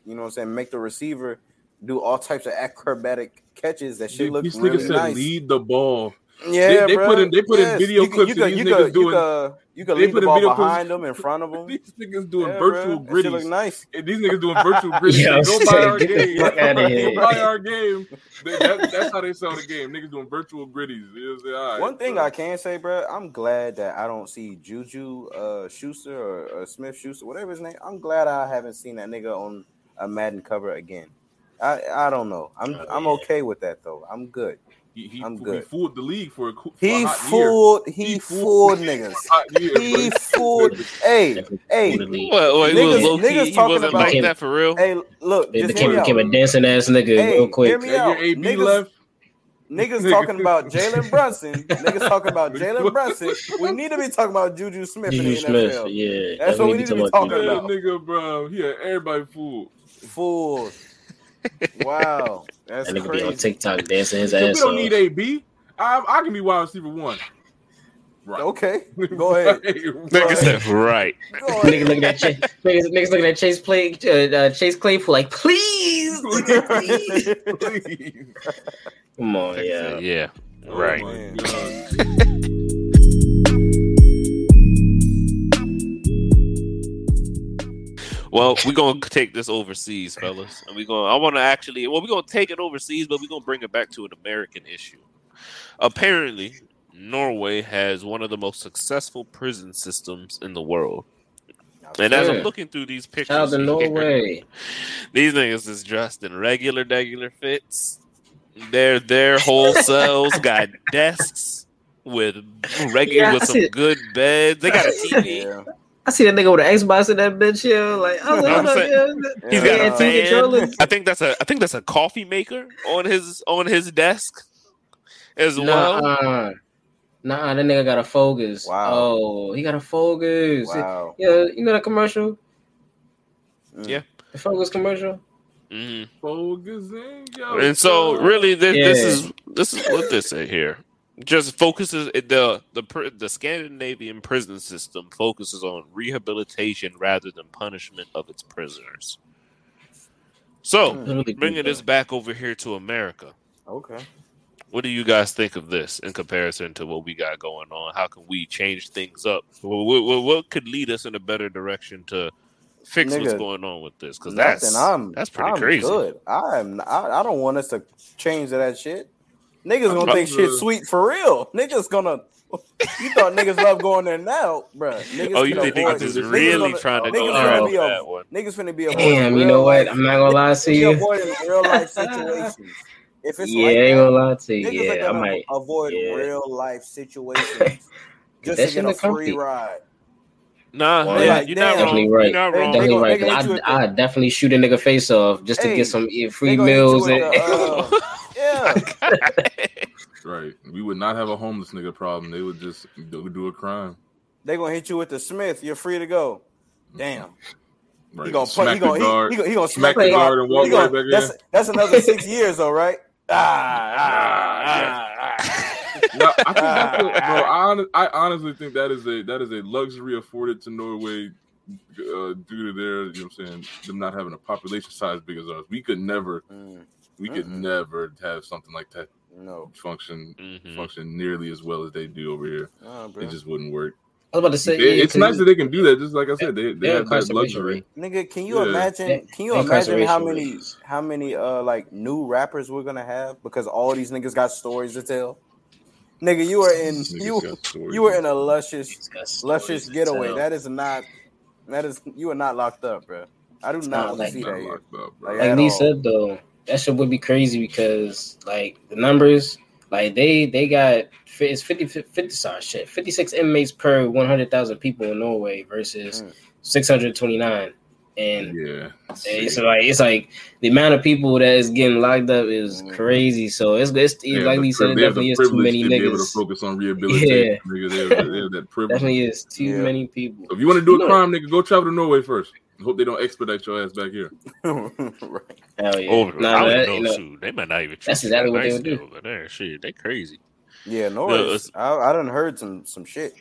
you know, what I'm saying, make the receiver do all types of acrobatic catches. That shit look These really nice. lead the ball. Yeah, they bro. put in- they put in video you, clips You of these you niggas can, doing- You can, you can they lead put the in ball video clips- behind them, in front of them. These niggas doing Yeah, virtual bro. That look griddies. nice. And these niggas doing virtual griddies. Yo, Go buy our game. fuck outta here. Go buy our game. That- that- that's how they sell the game. Niggas doing virtual griddies. You know what I'm saying? All right, One thing bro. I can say, bro, I'm glad that I don't see Juju uh, Schuster or, or Smith Schuster, whatever his name. I'm glad I haven't seen that nigga on a Madden cover again. I I don't know. I'm Oh, I'm okay with that though. I'm good. He, he, I'm he good. fooled the league for a, co- for He a hot year. fooled. He, He fooled fooled- niggas. Hot year, He bro. fooled. Hey, Definitely hey, fooled the league. What, what, he was Niggas- low key, niggas he talking wasn't about- like that for real. hey, look, It just became, hear me became out. a dancing ass nigga Hey, real quick. hear me Hey, out. your AB Niggas- left. Niggas Nigga. talking about Jalen Brunson. Niggas talking about Jalen Brunson. We need to be talking about Juju Smith in Juju the Smith, NFL. yeah. That's what we need to be talking That about. nigga, bro. He had everybody fooled. Fools. Wow, that's That nigga be on crazy. TikTok dancing his So we don't off. need AB. I, I can be wide receiver one. Right. Okay, go ahead. Nigga said right. Nigga looking at Chase. Niggas, niggas looking at Chase play. Uh, uh, Chase Claypool like, please, please. please. Come on, yeah, yeah, right. Well, we're gonna take this overseas, fellas, and we're gonna. I want to actually. Well, we're gonna take it overseas, but we're gonna bring it back to an American issue. Apparently, Norway has one of the most successful prison systems in the world. And as I'm looking through these pictures, Shout out to Norway. these niggas is dressed in regular, regular fits. Their their whole cells got desks with regular yeah, with some good beds. They got a TV. Yeah. I see that nigga with an Xbox in that bitch here. Like, I was like, like yeah. he's got a fan. I think that's a I think that's a coffee maker on his on his desk as well. Nah, nah, that nigga got a Focus. Wow. Oh, he got a Focus. Wow. Yeah, you know that commercial? Mm. Yeah. The Focus commercial. Mm-hmm. Focusing, and so really, this, yeah. this is this is what they say here just focuses the the the Scandinavian prison system focuses on rehabilitation rather than punishment of its prisoners. So, bringing this back over here to America. Okay. What do you guys think of this in comparison to what we got going on? How can we change things up? What, what, what could lead us in a better direction to fix Nigga, what's going on with this? Because that's I'm, that's pretty I'm crazy. Good. I'm I, I don't want us to change that shit. Niggas gonna think shit sweet for real. Niggas gonna. You thought niggas love going there now, bro? Niggas oh, you think niggas is really gonna, trying to go there? Finna be a, one. Niggas finna be a Damn, you know what? I'm not gonna lie to you. Avoiding real life situations. If it's yeah, like I ain't gonna lie to you. Yeah, I might avoid yeah. real life situations just to get a free ride. Nah, well, yeah, you're not definitely wrong. right. You're not wrong. Definitely right. I, I definitely shoot a nigga face off just hey, to get some free meals. And, uh, yeah. right. We would not have a homeless nigga problem. They would just do a crime. They gonna hit you with the Smith. You're free to go. Damn. Right. He gonna smack he, gonna, guard, he, he, he gonna smack, the guard and walk gonna, right back that's, in. That's another six years though, right? Ah, ah, ah, ah. no, I think that's a, bro. I, I honestly think that is a that is a luxury afforded to Norway uh, due to their, you know, what I'm saying them not having a population size big as ours. We could never, mm. We could mm-hmm. never have something like that no function mm-hmm. function nearly as well as they do over here. Oh, it just wouldn't work. I was about to say, it, yeah, it's nice that they can do that. Just like I said, they, they have that luxury. Nigga, can you yeah. imagine? Can you imagine how many how many uh like new rappers we're gonna have because all these niggas got stories to tell. Nigga, you are in you you were in a luscious luscious getaway. That is not that is you are not locked up, bro. I do not, not see that here. Up, like, like Lee said though, that shit would be crazy because like the numbers, like they they got it's 50, 50 sorry, shit, 56 inmates per 100,000 people in Norway versus mm. 629. And yeah, it's like it's like the amount of people that is getting locked up is mm. crazy. So it's, it's yeah, like we said, it definitely is too many to niggas. Be able to focus on rehabilitation. Yeah, niggas, they have, they have that privilege. definitely is too yeah. many people. So if you want to do a crime, nigga, go travel to Norway first. Hope they don't expedite your ass back here. right. Hell yeah. Over. Nah, I that, know, know, They might not even. That's exactly what they would do. Over there, shit, they crazy. Yeah, Norway. I, I done heard some some shit.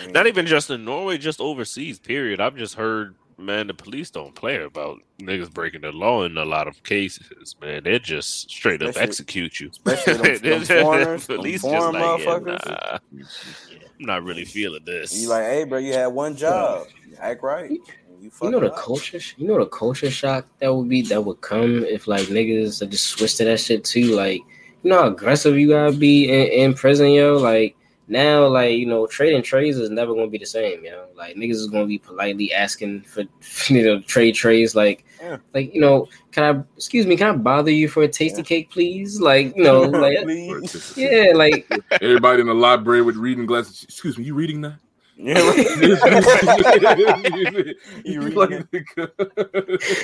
I mean, not even just in Norway, just overseas. Period. I've just heard, man, the police don't play about niggas breaking the law in a lot of cases. Man, they just straight up execute you. Especially them, them foreigners, police them foreign just like, motherfuckers. Yeah, nah, I'm not really feeling this. You like, hey, bro, you had one job. Act right. You, you know the up. culture. You know the culture shock that would be that would come if like niggas just switch to that shit too. Like you know how aggressive you gotta be in, in prison, yo. Like now, like you know, trading trades is never gonna be the same, yo. Like niggas is gonna be politely asking for you know trade trades, like yeah. like you know, can I excuse me, can I bother you for a tasty yeah. cake, please? Like you know, like yeah, like everybody in the library with reading glasses. Excuse me, you reading that? Yeah, you reading?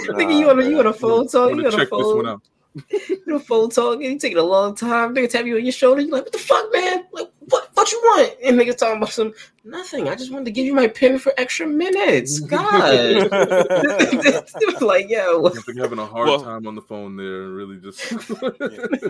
Nigga, you on a you on a phone talk? You on a phone? you know, phone talk, you taking a long time. Nigga tap you on your shoulder. You like, what the fuck, man? Like, what? What you want? And niggas talking about some nothing. I just wanted to give you my pin for extra minutes. God, like yo, you're having a hard well, time on the phone there. Really, just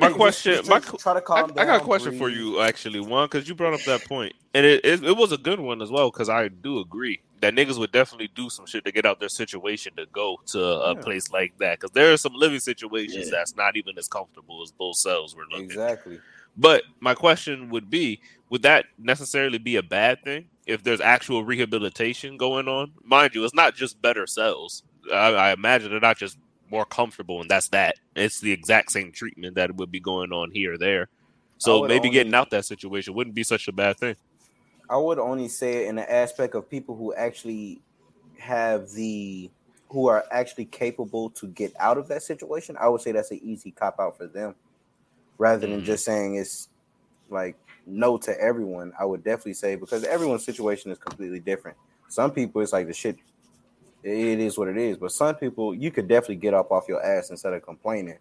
my question. My try to calm I, down, I got a question breathe. for you actually, one, because you brought up that point, and it, it, it was a good one as well. Because I do agree that niggas would definitely do some shit to get out their situation to go to a yeah. place like that. Because there are some living situations yeah. that's not even as comfortable as those cells were looking. Exactly. But my question would be would that necessarily be a bad thing if there's actual rehabilitation going on? Mind you, it's not just better cells. I, I imagine they're not just more comfortable, and that's that. It's the exact same treatment that would be going on here or there. So maybe only, getting out that situation wouldn't be such a bad thing. I would only say it in the aspect of people who actually have the who are actually capable to get out of that situation. I would say that's an easy cop out for them rather than mm-hmm. just saying it's like no to everyone. I would definitely say because everyone's situation is completely different. Some people it's like the shit it is what it is, but some people you could definitely get up off your ass instead of complaining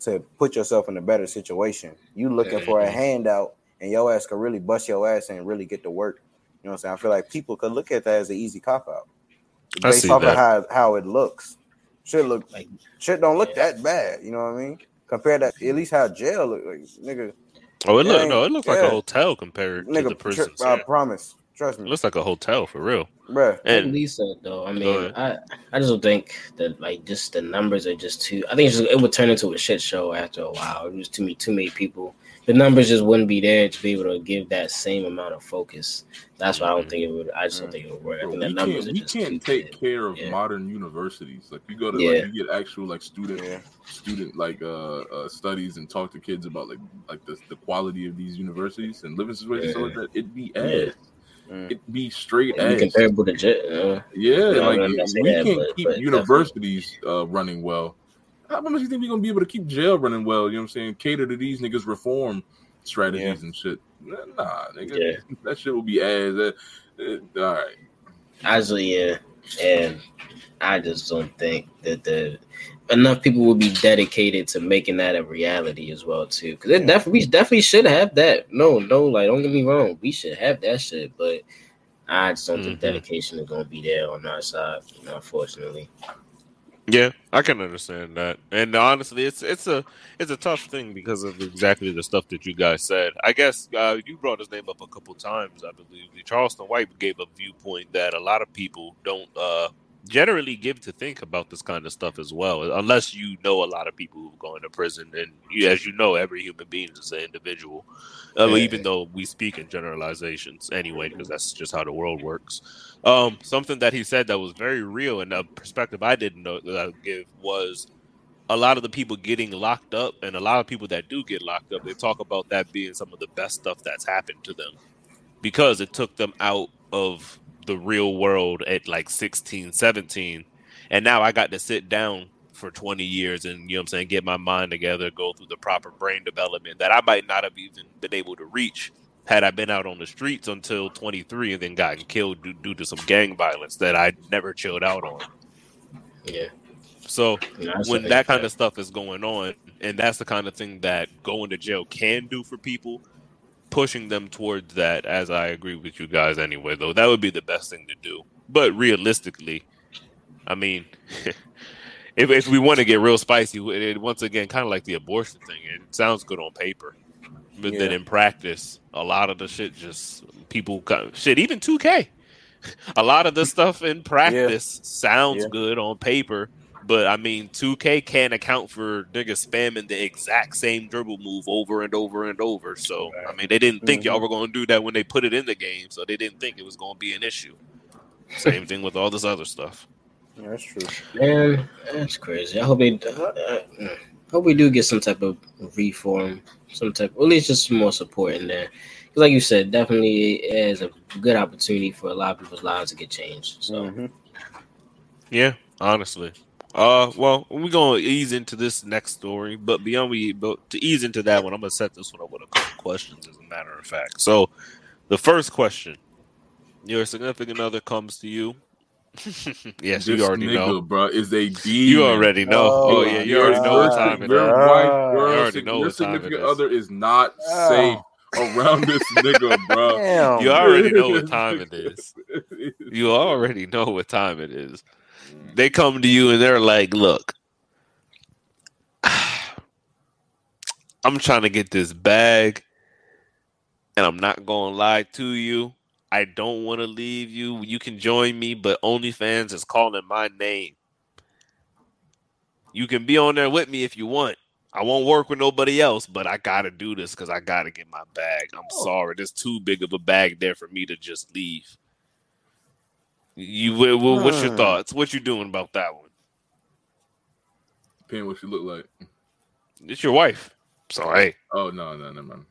to put yourself in a better situation. You looking for a mm-hmm. handout and your ass could really bust your ass and really get to work. You know what I'm saying? I feel like people could look at that as an easy cop out. Based off of how, how it looks. Shit look like shit don't look yeah. that bad. You know what I mean? compared to at least how jail look like, nigga. Oh, it look no, it looks yeah. like a hotel compared nigga, to the prison. Tr- I promise. Trust me. It looks like a hotel for real. Bruh. And at least though, I mean, I, I just don't think that like just the numbers are just too. I think just, it would turn into a shit show after a while. It was too many too many people the numbers just wouldn't be there to be able to give that same amount of focus. That's why I don't think it would. I just don't think it would work. I think the numbers can't, are just can't take care of yeah. modern universities. Like you go to yeah. like you get actual like student yeah. student like uh, uh, studies and talk to kids about like like the, the quality of these universities and living situations yeah. like that. It'd be ass. Mm. It'd be straight yeah, ass. Comparable to jet. Uh, yeah, like we that, can't but, keep but universities uh, running well how much do you think we're gonna be able to keep jail running well? You know what I'm saying? Cater to these niggas reform strategies yeah. and shit. Nah, nigga, yeah. that shit will be ass. Uh, uh, all right. Actually, yeah, and I just don't think that the enough people will be dedicated to making that a reality as well too. Because it definitely we definitely should have that. No, no, like don't get me wrong, we should have that shit, but I just don't mm-hmm. think dedication is gonna be there on our side, you know, unfortunately. Yeah, I can understand that, and honestly, it's it's a it's a tough thing because of exactly the stuff that you guys said. I guess uh, you brought his name up a couple times. I believe Charleston White gave a viewpoint that a lot of people don't uh, generally give to think about this kind of stuff as well, unless you know a lot of people who've gone to prison. And you, as you know, every human being is an individual, uh, yeah. even though we speak in generalizations anyway, because that's just how the world works. Um, something that he said that was very real and a perspective I didn't know that I give was a lot of the people getting locked up and a lot of people that do get locked up, they talk about that being some of the best stuff that's happened to them because it took them out of the real world at like 16, 17. And now I got to sit down for 20 years and, you know I'm saying, get my mind together, go through the proper brain development that I might not have even been able to reach had I been out on the streets until 23 and then gotten killed due, due to some gang violence that I never chilled out on. Yeah. So when that kind of stuff is going on, and that's the kind of thing that going to jail can do for people, pushing them towards that, as I agree with you guys anyway, though, that would be the best thing to do. But realistically, I mean, if, if we want to get real spicy, it, once again, kind of like the abortion thing, it sounds good on paper. But yeah. then in practice, a lot of the shit just people shit, even 2K. A lot of the stuff in practice yeah. sounds yeah. good on paper, but I mean, 2K can't account for niggas spamming the exact same dribble move over and over and over. So, I mean, they didn't think mm-hmm. y'all were going to do that when they put it in the game. So, they didn't think it was going to be an issue. Same thing with all this other stuff. Yeah, that's true. Man, that's crazy. I hope they, I, I hope we do get some type of reform, some type, or at least just some more support in there. Because, like you said, definitely is a good opportunity for a lot of people's lives to get changed. So, mm-hmm. yeah, honestly. Uh, well, we're gonna ease into this next story, but beyond we, but to ease into that one, I'm gonna set this one up with a couple questions. As a matter of fact, so the first question: Your significant other comes to you. yes, this you already nigga, know, bro. Is a demon. You already know. Oh, oh yeah, you already know what time it is. Your wife, your, you already know your significant other is not safe around this nigga, bro. Damn. You already know what time it is. You already know what time it is. They come to you and they're like, "Look, I'm trying to get this bag, and I'm not gonna lie to you. I don't want to leave you. You can join me, but OnlyFans is calling my name. You can be on there with me if you want. I won't work with nobody else, but I gotta do this because I gotta get my bag. I'm Oh. sorry, there's too big of a bag there for me to just leave. You, wha- wha- what's your Hmm. thoughts? What you doing about that one? Depending what she look like. It's your wife, so hey. Oh no, no, no, man.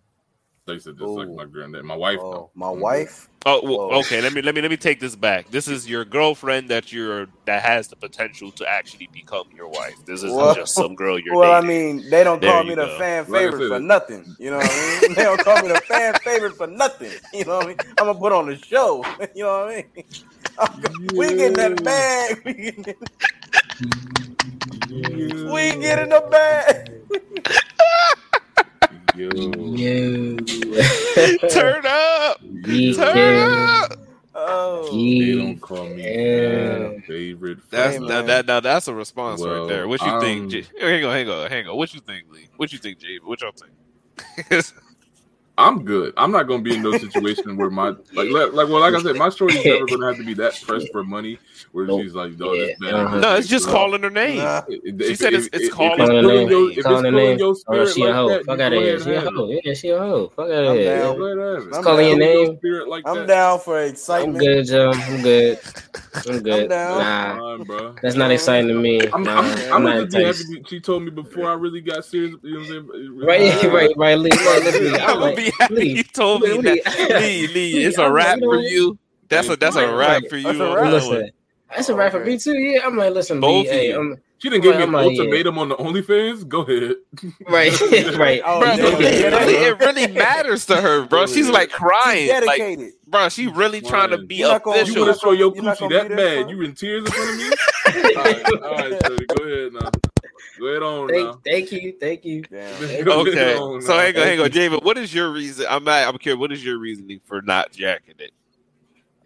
They said just like my granddad, my wife. Oh, though. my Mhm. wife. Oh, well, okay. Let me let me let me take this back. This is your girlfriend that you're that has the potential to actually become your wife. This isn't Well- just some girl you're Well, I mean, they don't There call me the go. fan favorite said. for nothing. You know what I mean? they don't call me the fan favorite for nothing. You know what I mean? I'm gonna put on the show. You know what I mean? I'm- We getting that bag. We getting, we getting the bag. Yo. Yo. Turn up, Geek turn yeah. up. Oh, They don't call me Yeah. favorite. That's Hey, that, man. that now that's a response Well, right there. What you um, think? J- hang on, hang on, hang on. What you think, Lee? What you think, Jay? What y'all think? I'm good. I'm not gonna be in no situation where my like like, like well like I said, my shorty's never gonna have to be that pressed for money where Nope. she's like, this Yeah. bad. Uh-huh. no, it's just Bro, calling her name. Nah. if- She if- said it's- if- it's if calling it's her name. your- if Calling her name. your Oh, spirit she a hoe. that, Fuck out of here. She a and have it. hoe. Yeah, she a hoe. Fuck out I'm of here. down. Yeah. Go ahead and have it. I'm calling your name. Like I'm down for excitement. I'm good, Joe. I'm good. I'm good. down. Nah, Fine, bro. that's not exciting to me. I'm, Nah, I'm, I'm, I'm, not gonna just be happy. She told me before I really got serious. You know what I'm saying? Right, right, right, Lee. Listen, I'm I'm gonna be happy Lee, you told me Lee, that. Lee. Lee, Lee, Lee, it's a I'm like, wrap for you. That's a that's a Right, wrap right. for you. That's a wrap. Listen, that's a rap for me too. Yeah, I'm like, listen, Both B. of Hey, you. I'm She didn't give me an like, yeah. ultimatum on the OnlyFans. Go ahead. right, right. Oh, Bro, yeah, it, really, it really matters to her, bro. She's like crying, like, dedicated. bro. She really trying to be You're not gonna- You official. want to show your You're coochie that bad? You in tears in front of me? all right, all right, Shorty, go ahead now. Go ahead on. Thank, thank you, thank you. Damn. Go okay, ahead on so now. hang on, hang on, David. What is your reason? I'm not, I'm curious. What is your reasoning for not jacking it?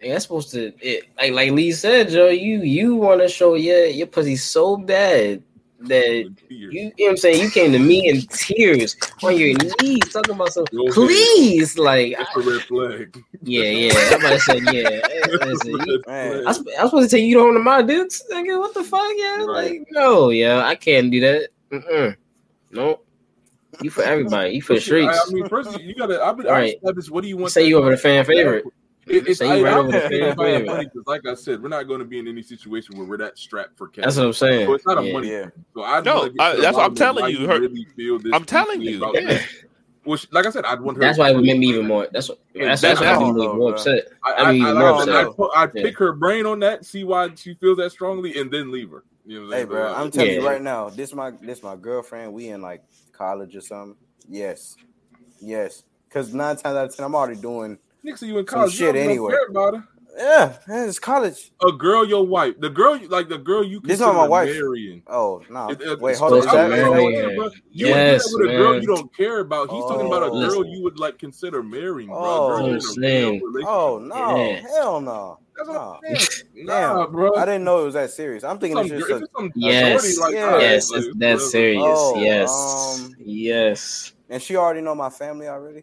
Hey, that's supposed to it, like like Lee said, Joe. You you want to show your your pussy so bad that you, you know what I'm saying you came to me in tears on your knees talking about some Go ahead. please like That's I- a red flag. yeah yeah I'm about to say yeah That's listen, you- red Man. I, flag. sp- I was supposed to take you home to my dudes nigga what the fuck yeah Right. like no yeah I can't do that Mm-mm. no you for everybody you for the streets I mean, first you gotta. I've been. Right. I established. What do you you want? say you over the fan favorite It, it's, Say I, right I over the don't about it favorite. funny 'cause like I said, we're not going to be in any situation where we're that strapped for cash. that's what I'm saying So it's not a yeah. money Yeah. So I No, wanna I, that's what I'm telling you. Her- really feel this I'm telling you, about yeah. this. Like I said, I'd want her. that's why it would make me even more that's what that's, that's what That's- made me I don't more upset I, I I, mean, I, more like I said, upset. I'd, put- I'd Yeah. pick her brain on that, see why she feels that strongly, and then leave her. You know Hey, I'm bro. I'm telling you right now, this my this my girlfriend. We in like college or something. Yes, yes. Because nine times out of ten, I'm already doing. Nigga, see you in some college. shit you don't anyway. care about her. Yeah, man, it's college. A girl, your wife, the girl, you- like the girl you This consider not my wife. marrying. Oh no! It- it- Wait, hold on. Is that, to is that marry what- her. bro. You Yes, yes, with a girl man. you don't care about. He's talking about a Oh. girl you would like consider marrying, bro. Oh. A girl you're in a I'm saying. Oh no! Yeah. Hell no! That's what No. Nah, Damn, bro. I didn't know it was that serious. I'm thinking Some it's just a, some Yes, like Yeah. that, yes, like, it's that serious. Oh, yes, um, yes. and she already know my family already.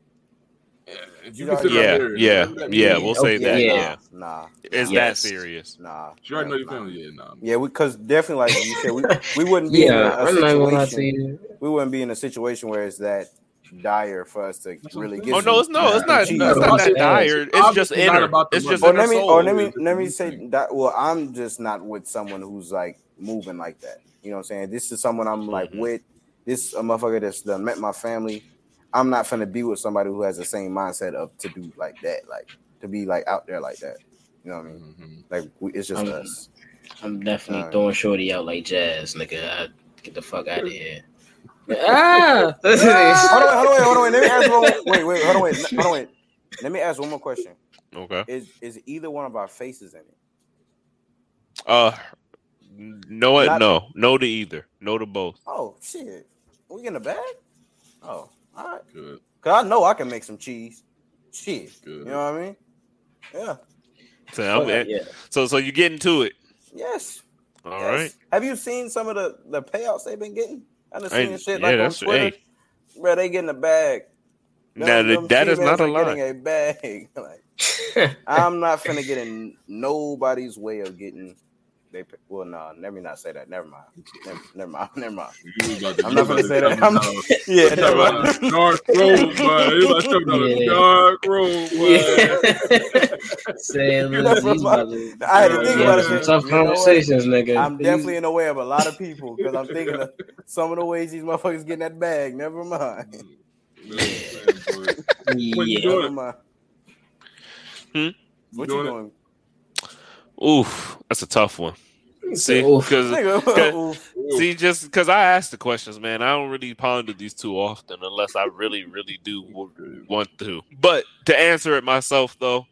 Yeah, You you consider Yeah, yeah, that- that yeah. We'll say Okay, that. yeah. Yeah, Nah, it's that Yes. serious. nah. She already know your nah. family. Yeah, nah. Yeah, because definitely, like you said, we, we wouldn't be Yeah, in a, a I'm not gonna lie to situation. We wouldn't be in a situation where it's that dire for us to That's really get. Oh no, it's no, it's not. Cheese. no, it's not that dire. It's just obviously not inner. about It's just Or inner let me, or let me, let me say that. Well, I'm just not with someone who's like moving like that. You know what I'm saying? This is someone I'm like Mhm. with. This a motherfucker that's done met my family. I'm not gonna be with somebody who has the same mindset of to do like that, like to be like out there like that. You know what I mean? Mhm. Like we, it's just Um, us. I'm definitely Alright. throwing shorty out like jazz, nigga. I, get the fuck out of here. ah, hold on, hold on, wait, hold on, wait. Let me ask one. Wait, wait, hold on, wait, hold on, wait. Let me ask one more question. Okay. Is is either one of our faces in it? Uh, no, Not- no, no to either. No to both. Oh shit, we in the bag? Oh, all right. Good. Cause I know I can make some cheese. Shit, you know what I mean? Yeah. So, Fuck, yeah. so, so you get into it. Yes. All yes. right. Have you seen some of the the payouts they've been getting? I done Hey, seen shit yeah, like on that's- Twitter. hey. Bro, they getting a bag. Them- Now, them that is not a are lie. Getting a bag. like, I'm not finna get in nobody's way of getting. They well, no, let me not say that. Never mind. Never, never mind. Never mind. You about to- I'm not gonna say that. I'm, yeah, never mind. dark road, boy. You about to tell me Yeah. dark road, boy. Yeah. Say, look, That's he's what I had to think about it. some man. tough You know conversations, nigga. I'm definitely in the way of a lot of people because I'm thinking of some of the ways these motherfuckers getting that bag. Never mind. You know what I'm saying, boy? What you yeah. doing? Never mind. Hmm? What you it? doing? Oof, that's a tough one. See, because see, just because I ask the questions, man, I don't really ponder these too often unless I really, really do want to. But to answer it myself, though,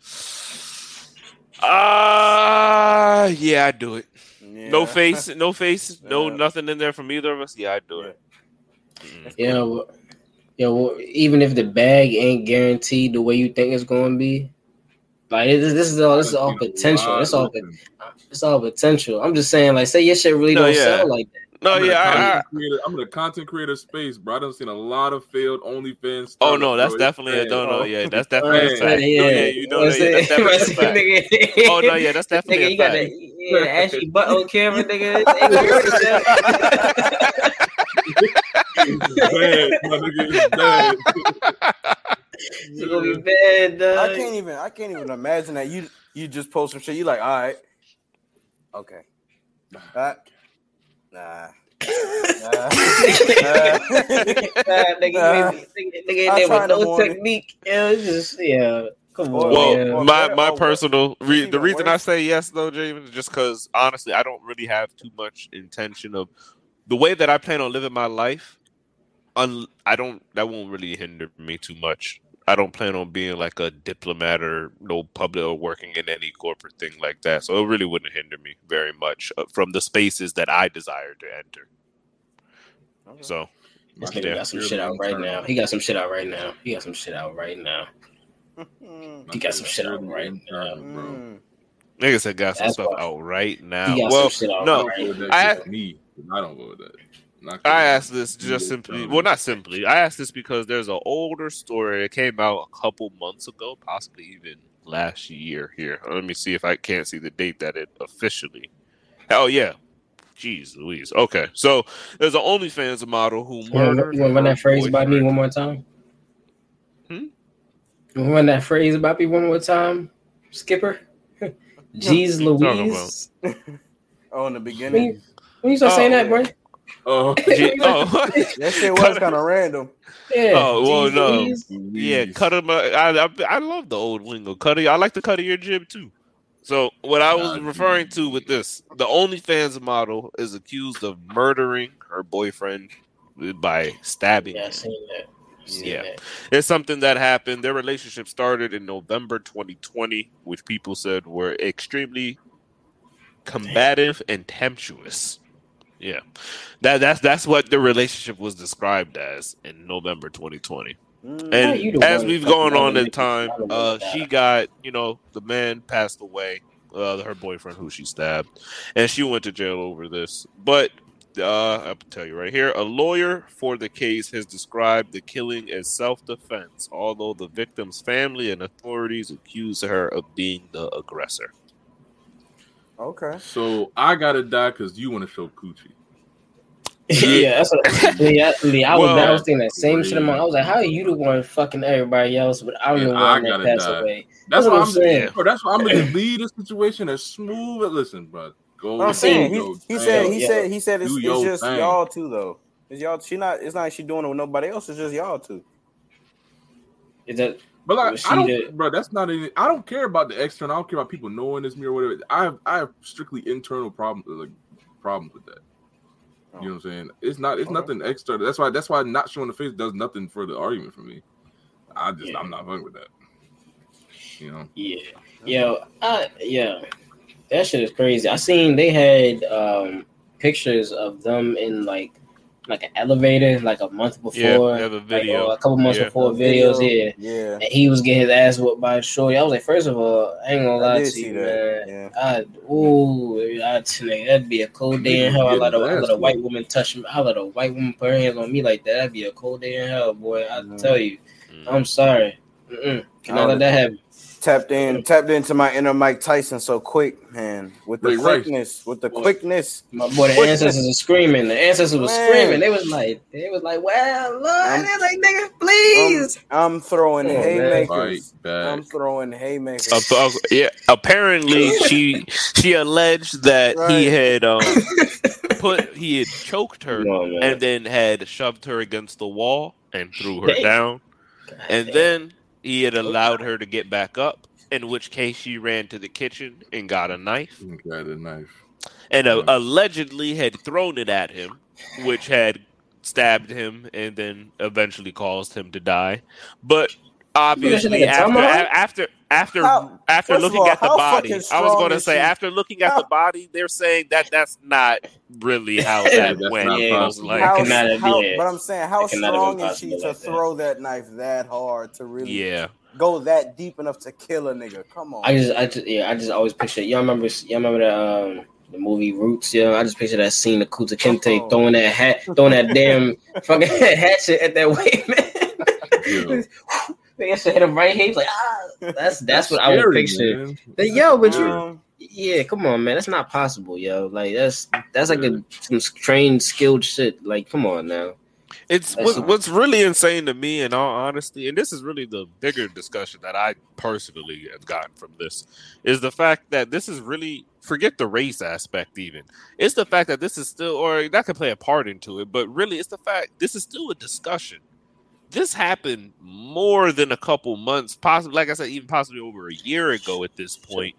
ah, yeah, I do it. No face, no face, no Yeah. nothing in there from either of us. Yeah, I do it. Mm. Yeah, well, yeah. Well, even if the bag ain't guaranteed the way you think it's going to be, like this, this is all this is all potential. It's all it's all potential. I'm just saying, like, say your shit really No, don't yeah. sell like that. No, I'm in yeah, I, I, content creator- I'm in a content creator space, bro. I done seen a lot of failed OnlyFans. oh no, that's bro. It's definitely a bad. no, no, yeah, that's definitely a fact. yeah, No, yeah, you know that, yeah, that's definitely a fact. Oh no, yeah, that's definitely nigga, a you got fact. that, yeah, ashy butt on camera, nigga. Ain't gonna work with that. It's bad, my nigga. It's bad. It's gonna be bad, dog. I can't even. I can't even imagine that you you just post some shit. You like, all right, okay, uh, nah. Nah. Nah, nigga, Nah. nigga, nigga, I there try with in the no morning. technique. Yeah, it's just yeah. Come on, Well, man. Well, or my better- my or worse. personal re- It's the even reason I worse. say yes though, Javen, is just because honestly, I don't really have too much intention of the way that I plan on living my life. Un- I don't. That won't really hinder me too much. I don't plan on being like a diplomat or no public or working in any corporate thing like that. So it really wouldn't hinder me very much uh, from the spaces that I desire to enter. Okay. So This nigga got some shit out right now. He got some shit out right now. He got some shit out right now. He got some shit out right now. bro. niggas said got some That's stuff why- out right now. He got Well, some shit out no, I right don't vote now. that I- me. I don't vote that. Not I gonna- asked this just simply. Well, not simply. I asked this because there's an older story. It came out a couple months ago, possibly even last year. Here, let me see if I can't see the date that it officially. Oh yeah, jeez Louise. Okay, so there's an OnlyFans model who You wanna, murdered. you wanna run that phrase about me one more time? Hmm? You wanna run that phrase about me one more time, Skipper? Jeez What you talking Louise. Oh, in the When beginning, you, when you start saying Oh, that, bro? Oh, Gee- oh, that shit was kind of random. Yeah. Oh, well, Jeez no. Louise. Yeah, cut him. I, I I love the old lingo. Cut I like the cut of your jib too. So what I was referring to with this, the OnlyFans model is accused of murdering her boyfriend by stabbing Yeah, I him. seen that. Yeah. that. It's something that happened. Their relationship started in November 2020, which people said were extremely combative and tempestuous. Yeah, that that's that's what the relationship was described as in November 2020. Mm. And the as we've gone on in time, I don't know uh, she got, you know, the man passed away, uh, her boyfriend who she stabbed, and she went to jail over this. But uh, I'll tell you right here, a lawyer for the case has described the killing as self-defense, although the victim's family and authorities accuse her of being the aggressor. Okay. so I gotta die because you want to show coochie. yeah, that's what, yeah, yeah, I was, Well- I was thinking that same shit. in my- I was like, how are you the one fucking everybody else, but I'm the Yeah, I one that gotta passed die. away. That's That's why what I'm I'm saying. Bro, that's why I'm gonna lead the situation as smooth. as Listen, bro, go. What I'm saying, he, he said, he Yeah. said, he said, it's, it's just thing. y'all two though. It's y'all. She not. It's not like she doing it with nobody else. It's just y'all two. Is that But like, I don't, the- bro. That's not any. I don't care about the external. I don't care about people knowing it's me or whatever. I have, I have strictly internal problems, like problems with that. You know what I'm saying? It's not. It's Okay. nothing external. That's why. That's why not showing the face does nothing for the argument for me. I just, Yeah. I'm not fucking with that. You know. Yeah, yo, I yeah, that shit is crazy. I seen they had um pictures of them in like like an elevator like a month before. Yeah, have a video. Like, a couple months yeah. before videos. Yeah. Yeah. And he was getting his ass whooped by a shorty. I was like, first of all, I ain't gonna lie did to you, that. man. Yeah. I, ooh, I, nigga, that'd be a cold day in hell. I let a, I let a white woman touch me. I let a white woman put her hands on me like that. That'd be a cold day in hell, boy. I Mhm. tell you, Mm. I'm sorry. Mm-mm. Cannot let that happen. Tapped in, tapped into my inner Mike Tyson so quick, man. With the Ray Rice. quickness, with the Boy. quickness. My boy, the What? ancestors are screaming. The ancestors were screaming. They was like, they was like, well, Lord, I'm- they're like, nigga, please. I'm throwing Come on, man. haymakers. Fight. I'm throwing haymakers. Uh, uh, yeah, apparently she she alleged that he had um put he had choked her Come on, man. and then had shoved her against the wall and threw her Damn. down, God and damn. then he had allowed her to get back up. In which case, she ran to the kitchen and got a knife, Got a knife. and uh, Yeah. allegedly had thrown it at him, which had stabbed him and then eventually caused him to die. But obviously, after after after How- after looking all, at the how body, I was going to say she? after looking at How- the body, they're saying that that's not really how Yeah, that went. not It was like, How- How, how- but I'm saying, how it cannot have been strong is she to like throw that knife that hard to really yeah, go that deep enough to kill a nigga? Come on. I just, I just, yeah, I just always picture. Y'all remember, y'all remember the um the movie Roots? Yeah, I just picture that scene of Kunta Kinte Oh. throwing that hat, throwing that damn fucking hatchet at that white man. That shit hit him right here. He's like, ah, that's that's what I would Scary, picture. man. But yo, but you, yeah, come on, man, that's not possible, yo. Like that's that's like a some trained, skilled shit. Like, come on now. it's That's what's, not- what's really insane to me, in all honesty, and this is really the bigger discussion that I personally have gotten from this, is the fact that this is really forget the race aspect. Even it's the fact that this is still, or that could play a part into it, but really, it's the fact this is still a discussion. This happened more than a couple months, possibly, like I said, even possibly over a year ago at this point.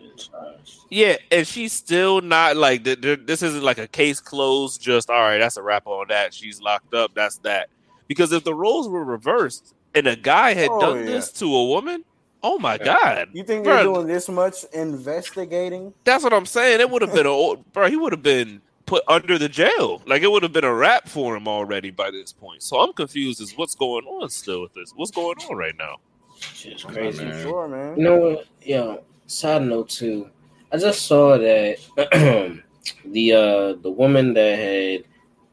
Yeah, and she's still not like th- th- this isn't like a case closed. Just all right, that's a wrap on that. She's locked up. That's that. Because if the roles were reversed and a guy had Oh, done yeah. this to a woman, oh my god, you think they're doing this much investigating? that's what I'm saying. It would have been a bro. He would have been put under the jail. Like it would have been a wrap for him already by this point. So I'm confused as what's going on still with this. What's going on right now? Shit's Oh, crazy. man. Sure, man. You know what? Yo, side note too. I just saw that the uh the woman that had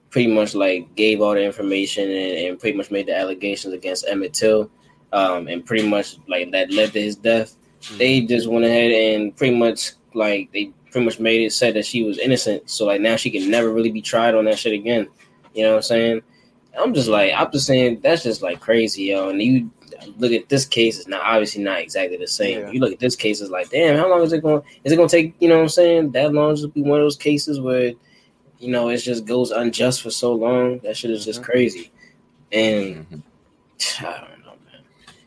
pretty much like gave all the information and, and pretty much made the allegations against Emmett Till, um, and pretty much like that led to his death. They just went ahead and pretty much like they pretty much made it said that she was innocent. So like now she can never really be tried on that shit again. You know what I'm saying? I'm just like I'm just saying that's just like crazy, yo. And you look at this case, it's not obviously not exactly the same. Yeah. You look at this case, it's like, damn, how long is it going? Is it going to take? You know what I'm saying? That long to be one of those cases where, you know, it just goes unjust for so long. That shit is just Mhm. crazy. And Mhm. I don't know, man.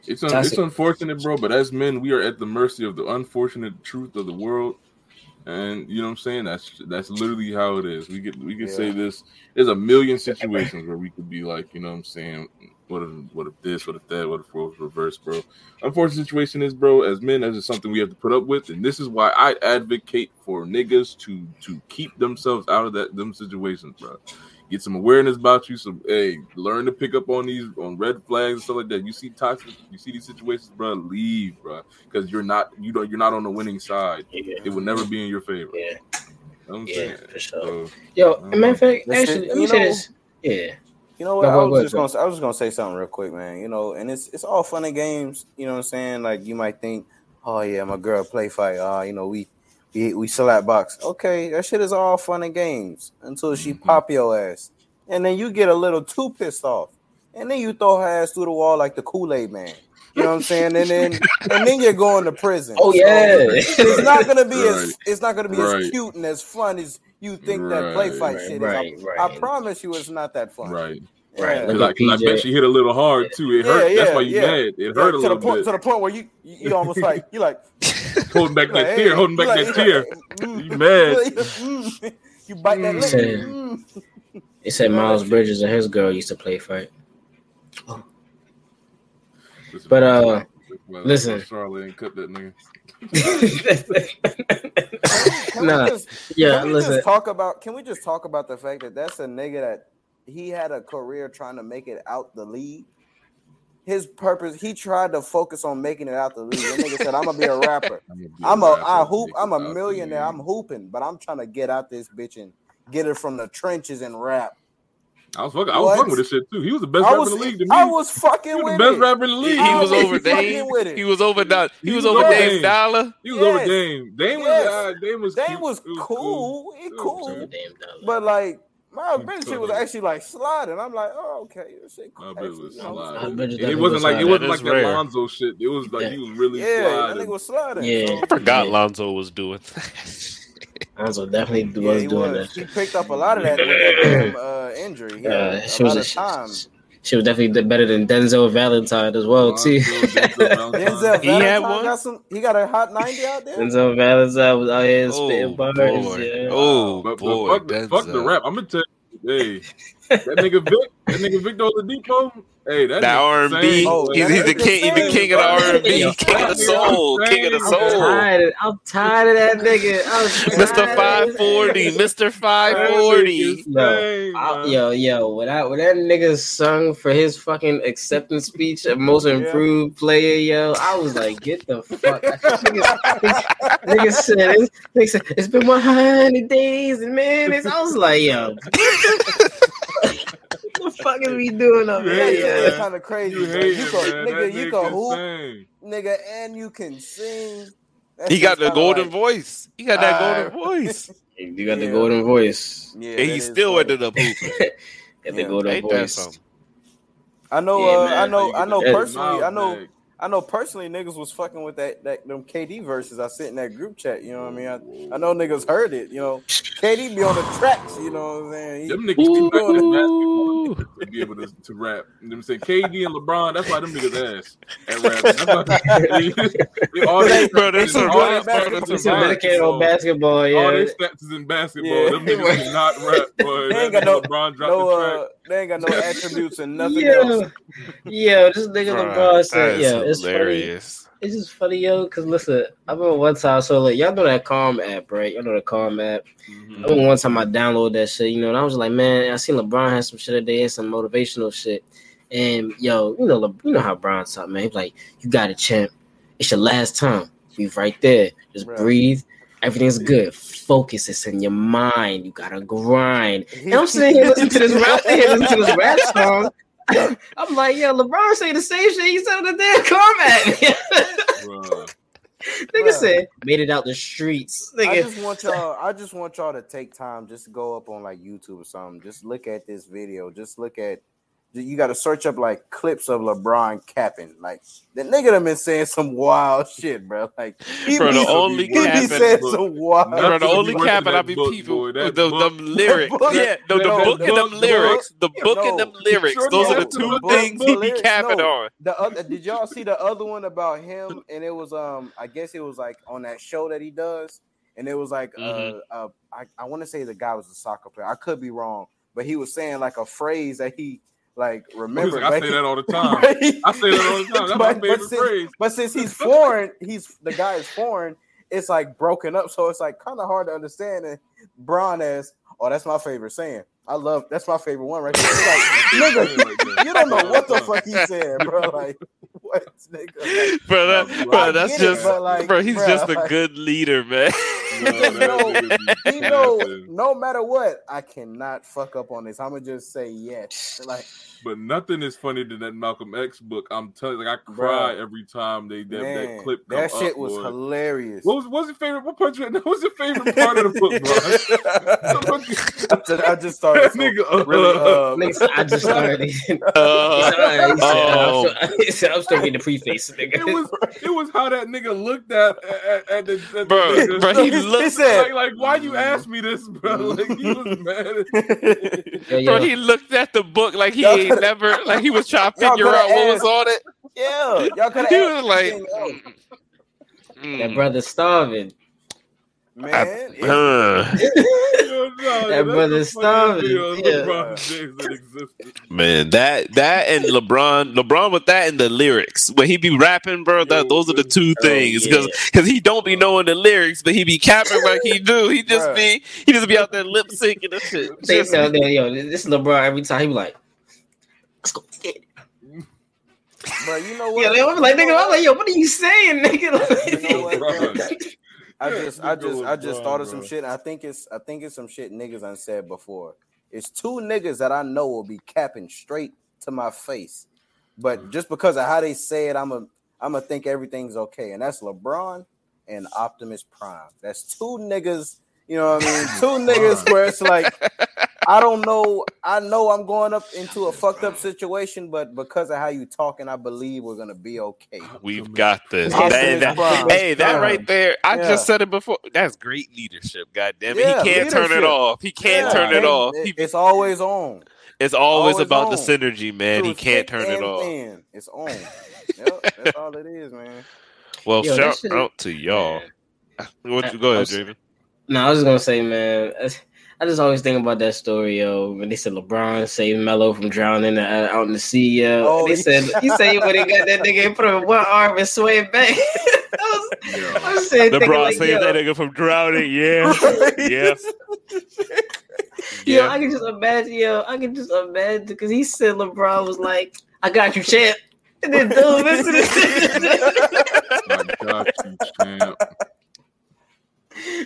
It's un- it's unfortunate, bro. But as men, we are at the mercy of the unfortunate truth of the world, and you know what I'm saying. That's that's literally how it is. We could we could say this. There's a million situations where we could be like, you know what I'm saying. What if what if this? What if that? What if roles reversed, bro? Unfortunate situation is, bro. As men, that's just something we have to put up with, and this is why I advocate for niggas to to keep themselves out of that them situations, bro get some awareness about you. Some hey, learn to pick up on these on red flags and stuff like that. You see toxic, you see these situations, bro. Leave, bro, because you're not you don't you're not on the winning side. Yeah, It will never be in your favor. yeah, You know what I'm yeah, saying? for sure. So, Yo, matter of fact, actually, let me you say know- this. Yeah, You know what? No, I was go just ahead, gonna I was just gonna say something real quick, man. You know, and it's it's all fun and games. You know what I'm saying? Like you might think, oh yeah, my girl play fight. Uh, you know, we we we slap box. Okay, that shit is all fun and games until she Mhm. pop your ass, and then you get a little too pissed off, and then you throw her ass through the wall like the Kool Aid man. You know what I'm saying? And then and then you're going to prison. Oh So, yeah, it's not gonna be as it's not gonna be Right. as cute and as fun as you think that play fight right, shit is. right, I, right. I promise you, it's not that fun. right. Right, Yeah. look Because I, at 'cause I PJ. bet she hit a little hard too. It Yeah, hurt. That's why you yeah. mad. It Yeah, hurt a to the little point bit. to the point where you you, you almost like you like holding back that tear, holding back that tear. mm, You mad? mm, you bite that Mm. lip. Said- mm. They said Miles Bridges and his girl used to play fight. Listen, But, uh, why- that's why listen. Charlotte ain't cut that nigga. Can nah, just, yeah, can we listen. just talk about? Can we just talk about the fact that that's a nigga that he had a career trying to make it out the league. His purpose, he tried to focus on making it out the league. That nigga said, "I'm gonna be a rapper. I'm a, I hoop. I'm a millionaire. I'm hooping, but I'm trying to get out this bitch and get it from the trenches and rap." I was fucking. I was fucking with this shit too. He was the best I rapper in the league. To me. I was fucking he was with the best it. rapper in the league. He I was was over Dame. He was over Dame. He He was was over over Dame Dame. Dollar. He was Yes. over Dame. Dame was. Yes. Uh, Dame was. Dame was cool. He It cool. cool. Damn dollar. But like my He bitch, told shit was actually like sliding. I'm like, oh okay, this shit My cool. bitch was Actually, you know, sliding. I And it wasn't like it wasn't like is that. Lonzo shit. It was like Yeah. he was really Yeah, that sliding. nigga was sliding. Yeah. I forgot Yeah. Lonzo was doing. Lonzo definitely was he doing was. that. He picked up a lot of that with that damn uh, injury. He Uh, had she a was lot a, of time. She was definitely better than Denzel Valentine as well Lonzo, too. Denzel Valentine. Denzel He had one? got some. He got a hot ninety out there. Denzel Valentine was out here Oh spitting bars. boy! Yeah. Oh But, but boy! fuck, the, fuck the rap. I'm gonna tell you, hey, that nigga Vic, that nigga Victor Oladipo, hey, that, That R and B. insane, boy. He's, he's the king. He's the king of the bro. R and B. King of the soul. King of the insane. I'm soul. tired. I'm tired of that nigga. Mister. Five Forty. Mister Five Forty. Five nigga Forty. insane, I- man. yo, yo, when I when that nigga sung for his fucking acceptance speech at most improved player, yo, I was like, get the fuck. nigga, nigga said, it's, nigga said, it's been 100 days and minutes. I was like, yo, what the fuck is we doing up here? hate Yeah, it, yo? it's kind of crazy. You bro. hate You it, go, man. nigga, you nigga can hoop, insane. nigga, and you can sing. That He got the golden like- voice. He got that Uh, golden voice. You got the golden voice. Yeah, And he still funny. ended up hooping. Got the Yeah. golden Ain't voice. I know. Yeah, uh, man. I know. I know personally. I miles know. Back. I know personally, niggas was fucking with that that them KD verses. I sit in that group chat. You know what I mean? I, I know niggas heard it. You know, KD be on the tracks. You know what I'm saying? He- Them niggas too much in Ooh. basketball to be able to, to rap. You know what I'm saying? KD and LeBron, that's why them niggas ass at rapping. That's why they, all They- they, Bro, they that's too a good rap. at basketball. He's Right. dedicated on basketball, all yeah. their stats is in basketball. Yeah. Them niggas cannot rap, boy. They ain't got no- LeBron dropped no, the track. uh, they ain't got no attributes and nothing yeah. else. Yeah, this nigga Bruh, LeBron said, that is yo, it's funny. It's just funny, yo, because listen, I remember one time, so like, y'all know that Calm app, right? Y'all know the Calm app. Mhm. I remember one time I downloaded that shit, you know, and I was like, man, I seen LeBron had some shit today, had some motivational shit. And yo, you know, Le- you know how Bron talk, man. He's like, you got it, champ. It's your last time. We right there. Just Right. breathe. Everything's good. Focus. It's in your mind. You gotta grind. And I'm sitting here listening to this rap, listening to this rap song. I'm like, yo, LeBron say the same shit he said on the damn comment. Bruh. Nigga said, made it out the streets. I just want y'all. I just want y'all to take time, just go up on like YouTube or something. Just look at this video. Just look at. You got to search up like clips of LeBron capping. Like the nigga done been saying some wild shit, bro. Like he Bro, be, the only be capping- saying Look, some wild. Bro, the only be worse cap than and I that be book, people boy. That the, them lyrics. book- yeah, the, the book the and them book- lyrics. The book no, and them lyrics. sure Those are the two book- things he be capping no. on. The other, did y'all see the other one about him? And it was um, I guess it was like on that show that he does, and it was like Mhm. uh, uh I, I want to say the guy was a soccer player. I could be wrong, but he was saying like a phrase that he like remember. Listen, I say that all the time. I say that all the time. That's my but, favorite since, phrase. but since he's foreign, he's the guy is foreign. It's like broken up, so it's like kind of hard to understand. And Bron as, oh, that's my favorite saying. I love that's my favorite one right there. Like, nigga, you don't know what the fuck he's saying, bro. Like, what, nigga? Like, Bro, that, I bro that's get it, just, but, like, bro, he's bruh, just a like- good leader, man. No, that nigga he know no matter what, I cannot fuck up on this. I'm gonna just say yes. Like, But nothing is funnier than that Malcolm X book. I'm telling you, like I cry Bruh. every time they that, man, that clip. that shit up, was boy. hilarious. What was what's your favorite? What part? What was your favorite part of the book, bro? I just, I just started that so- nigga, really. uh, Uh, Nigga I just started. he said, Uh, "Alright," he said, Oh. I'm still- he said, I'm still getting the preface, nigga. it was it was how that nigga looked at at, at the, at the Bro, nigga. bro, he He said- like like why you ask me this, bro? Like he was mad. Yo, yo, bro, he looked at the book like he ain't never, like he was trying to figure coulda out what was on it. yeah, y'all could He have was like, mm, that mm. brother starving. Man. Uh, that brother starving. Yeah. Man, that that and LeBron, LeBron with that and the lyrics. When he be rapping, bro, that those are the two Oh, things. yeah. Because because he don't be knowing the lyrics, but he be capping like he do. He just Bruh. be he just be out there lip syncing and shit. They Just- tell them, yo, this is LeBron every time. He be like, let's go get it. Bro, you know what? Yeah, they be like, nigga, I'm like, yo, what are you saying, nigga? You know what, bro? I just, I just, I just thought of some shit. I think it's, I think it's some shit niggas I said before. It's two niggas that I know will be capping straight to my face, but just because of how they say it, I'm a, I'm gonna think everything's okay, and that's LeBron and Optimus Prime. That's two niggas. You know what I mean? Two niggas where it's like, I don't know. I know I'm going up into a fucked up situation, but because of how you talking, I believe we're gonna be okay. We've got this. Optimus That- that- hey, that right there. I Yeah. just said it before. That's great leadership. God damn it. Yeah, he can't turn it off. He can't Yeah, turn it and off. He, it's always on. it's always, always about on. the synergy, man. He can't turn it off. thin. It's on. yep, that's all it is, man. Well, Yo, shout shit- out to y'all. What you go I'm ahead, s- Jamie? No, I was just gonna say, man. I just always think about that story, yo. When they said LeBron saved Melo from drowning out in the sea, yo. Oh, and they said he said when he got that nigga and put him one arm and sway back. I was, I was saying, thinking LeBron like, saved yo, that nigga from drowning. Yeah, yeah, yo, I can just imagine, yo, I can just imagine because he said LeBron was like, "I got you, champ," and then dude, listen to this. I got you, champ.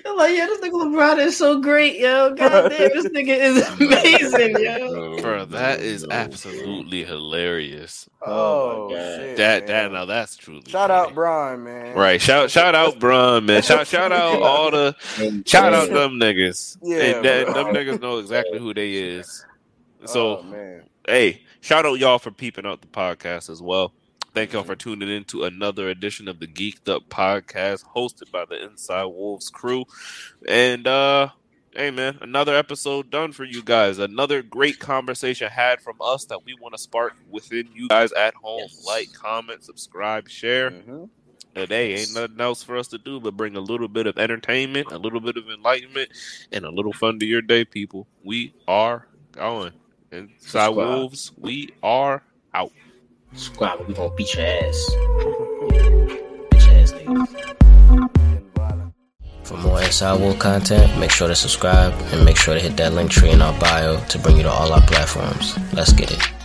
I'm like, yeah, this nigga LeBron is so great, yo. God damn, this nigga is amazing, yo. Bro, that is absolutely hilarious. Oh, Oh my God. shit, That man. that now that's truly Shout funny. out Brian, man. Right, shout shout out Bron, man. Shout shout out all the shout out them niggas. Yeah, and that, them niggas know exactly who they is. So oh, man. hey, shout out y'all for peeping out the podcast as well. Thank y'all for tuning in to another edition of the Geeked Up Podcast, hosted by the Inside Wolves crew. And uh hey man, another episode done for you guys. Another great conversation had from us that we want to spark within you guys at home. Yes. Like, comment, subscribe, share. Mhm. And hey, ain't nothing else for us to do but bring a little bit of entertainment, a little bit of enlightenment, and a little fun to your day, people. We are going. Inside Wolves, we are out. Subscribe, we gonna beat your ass. Ass. For more Inside Wolves content, make sure to subscribe and make sure to hit that link tree in our bio to bring you to all our platforms. Let's get it.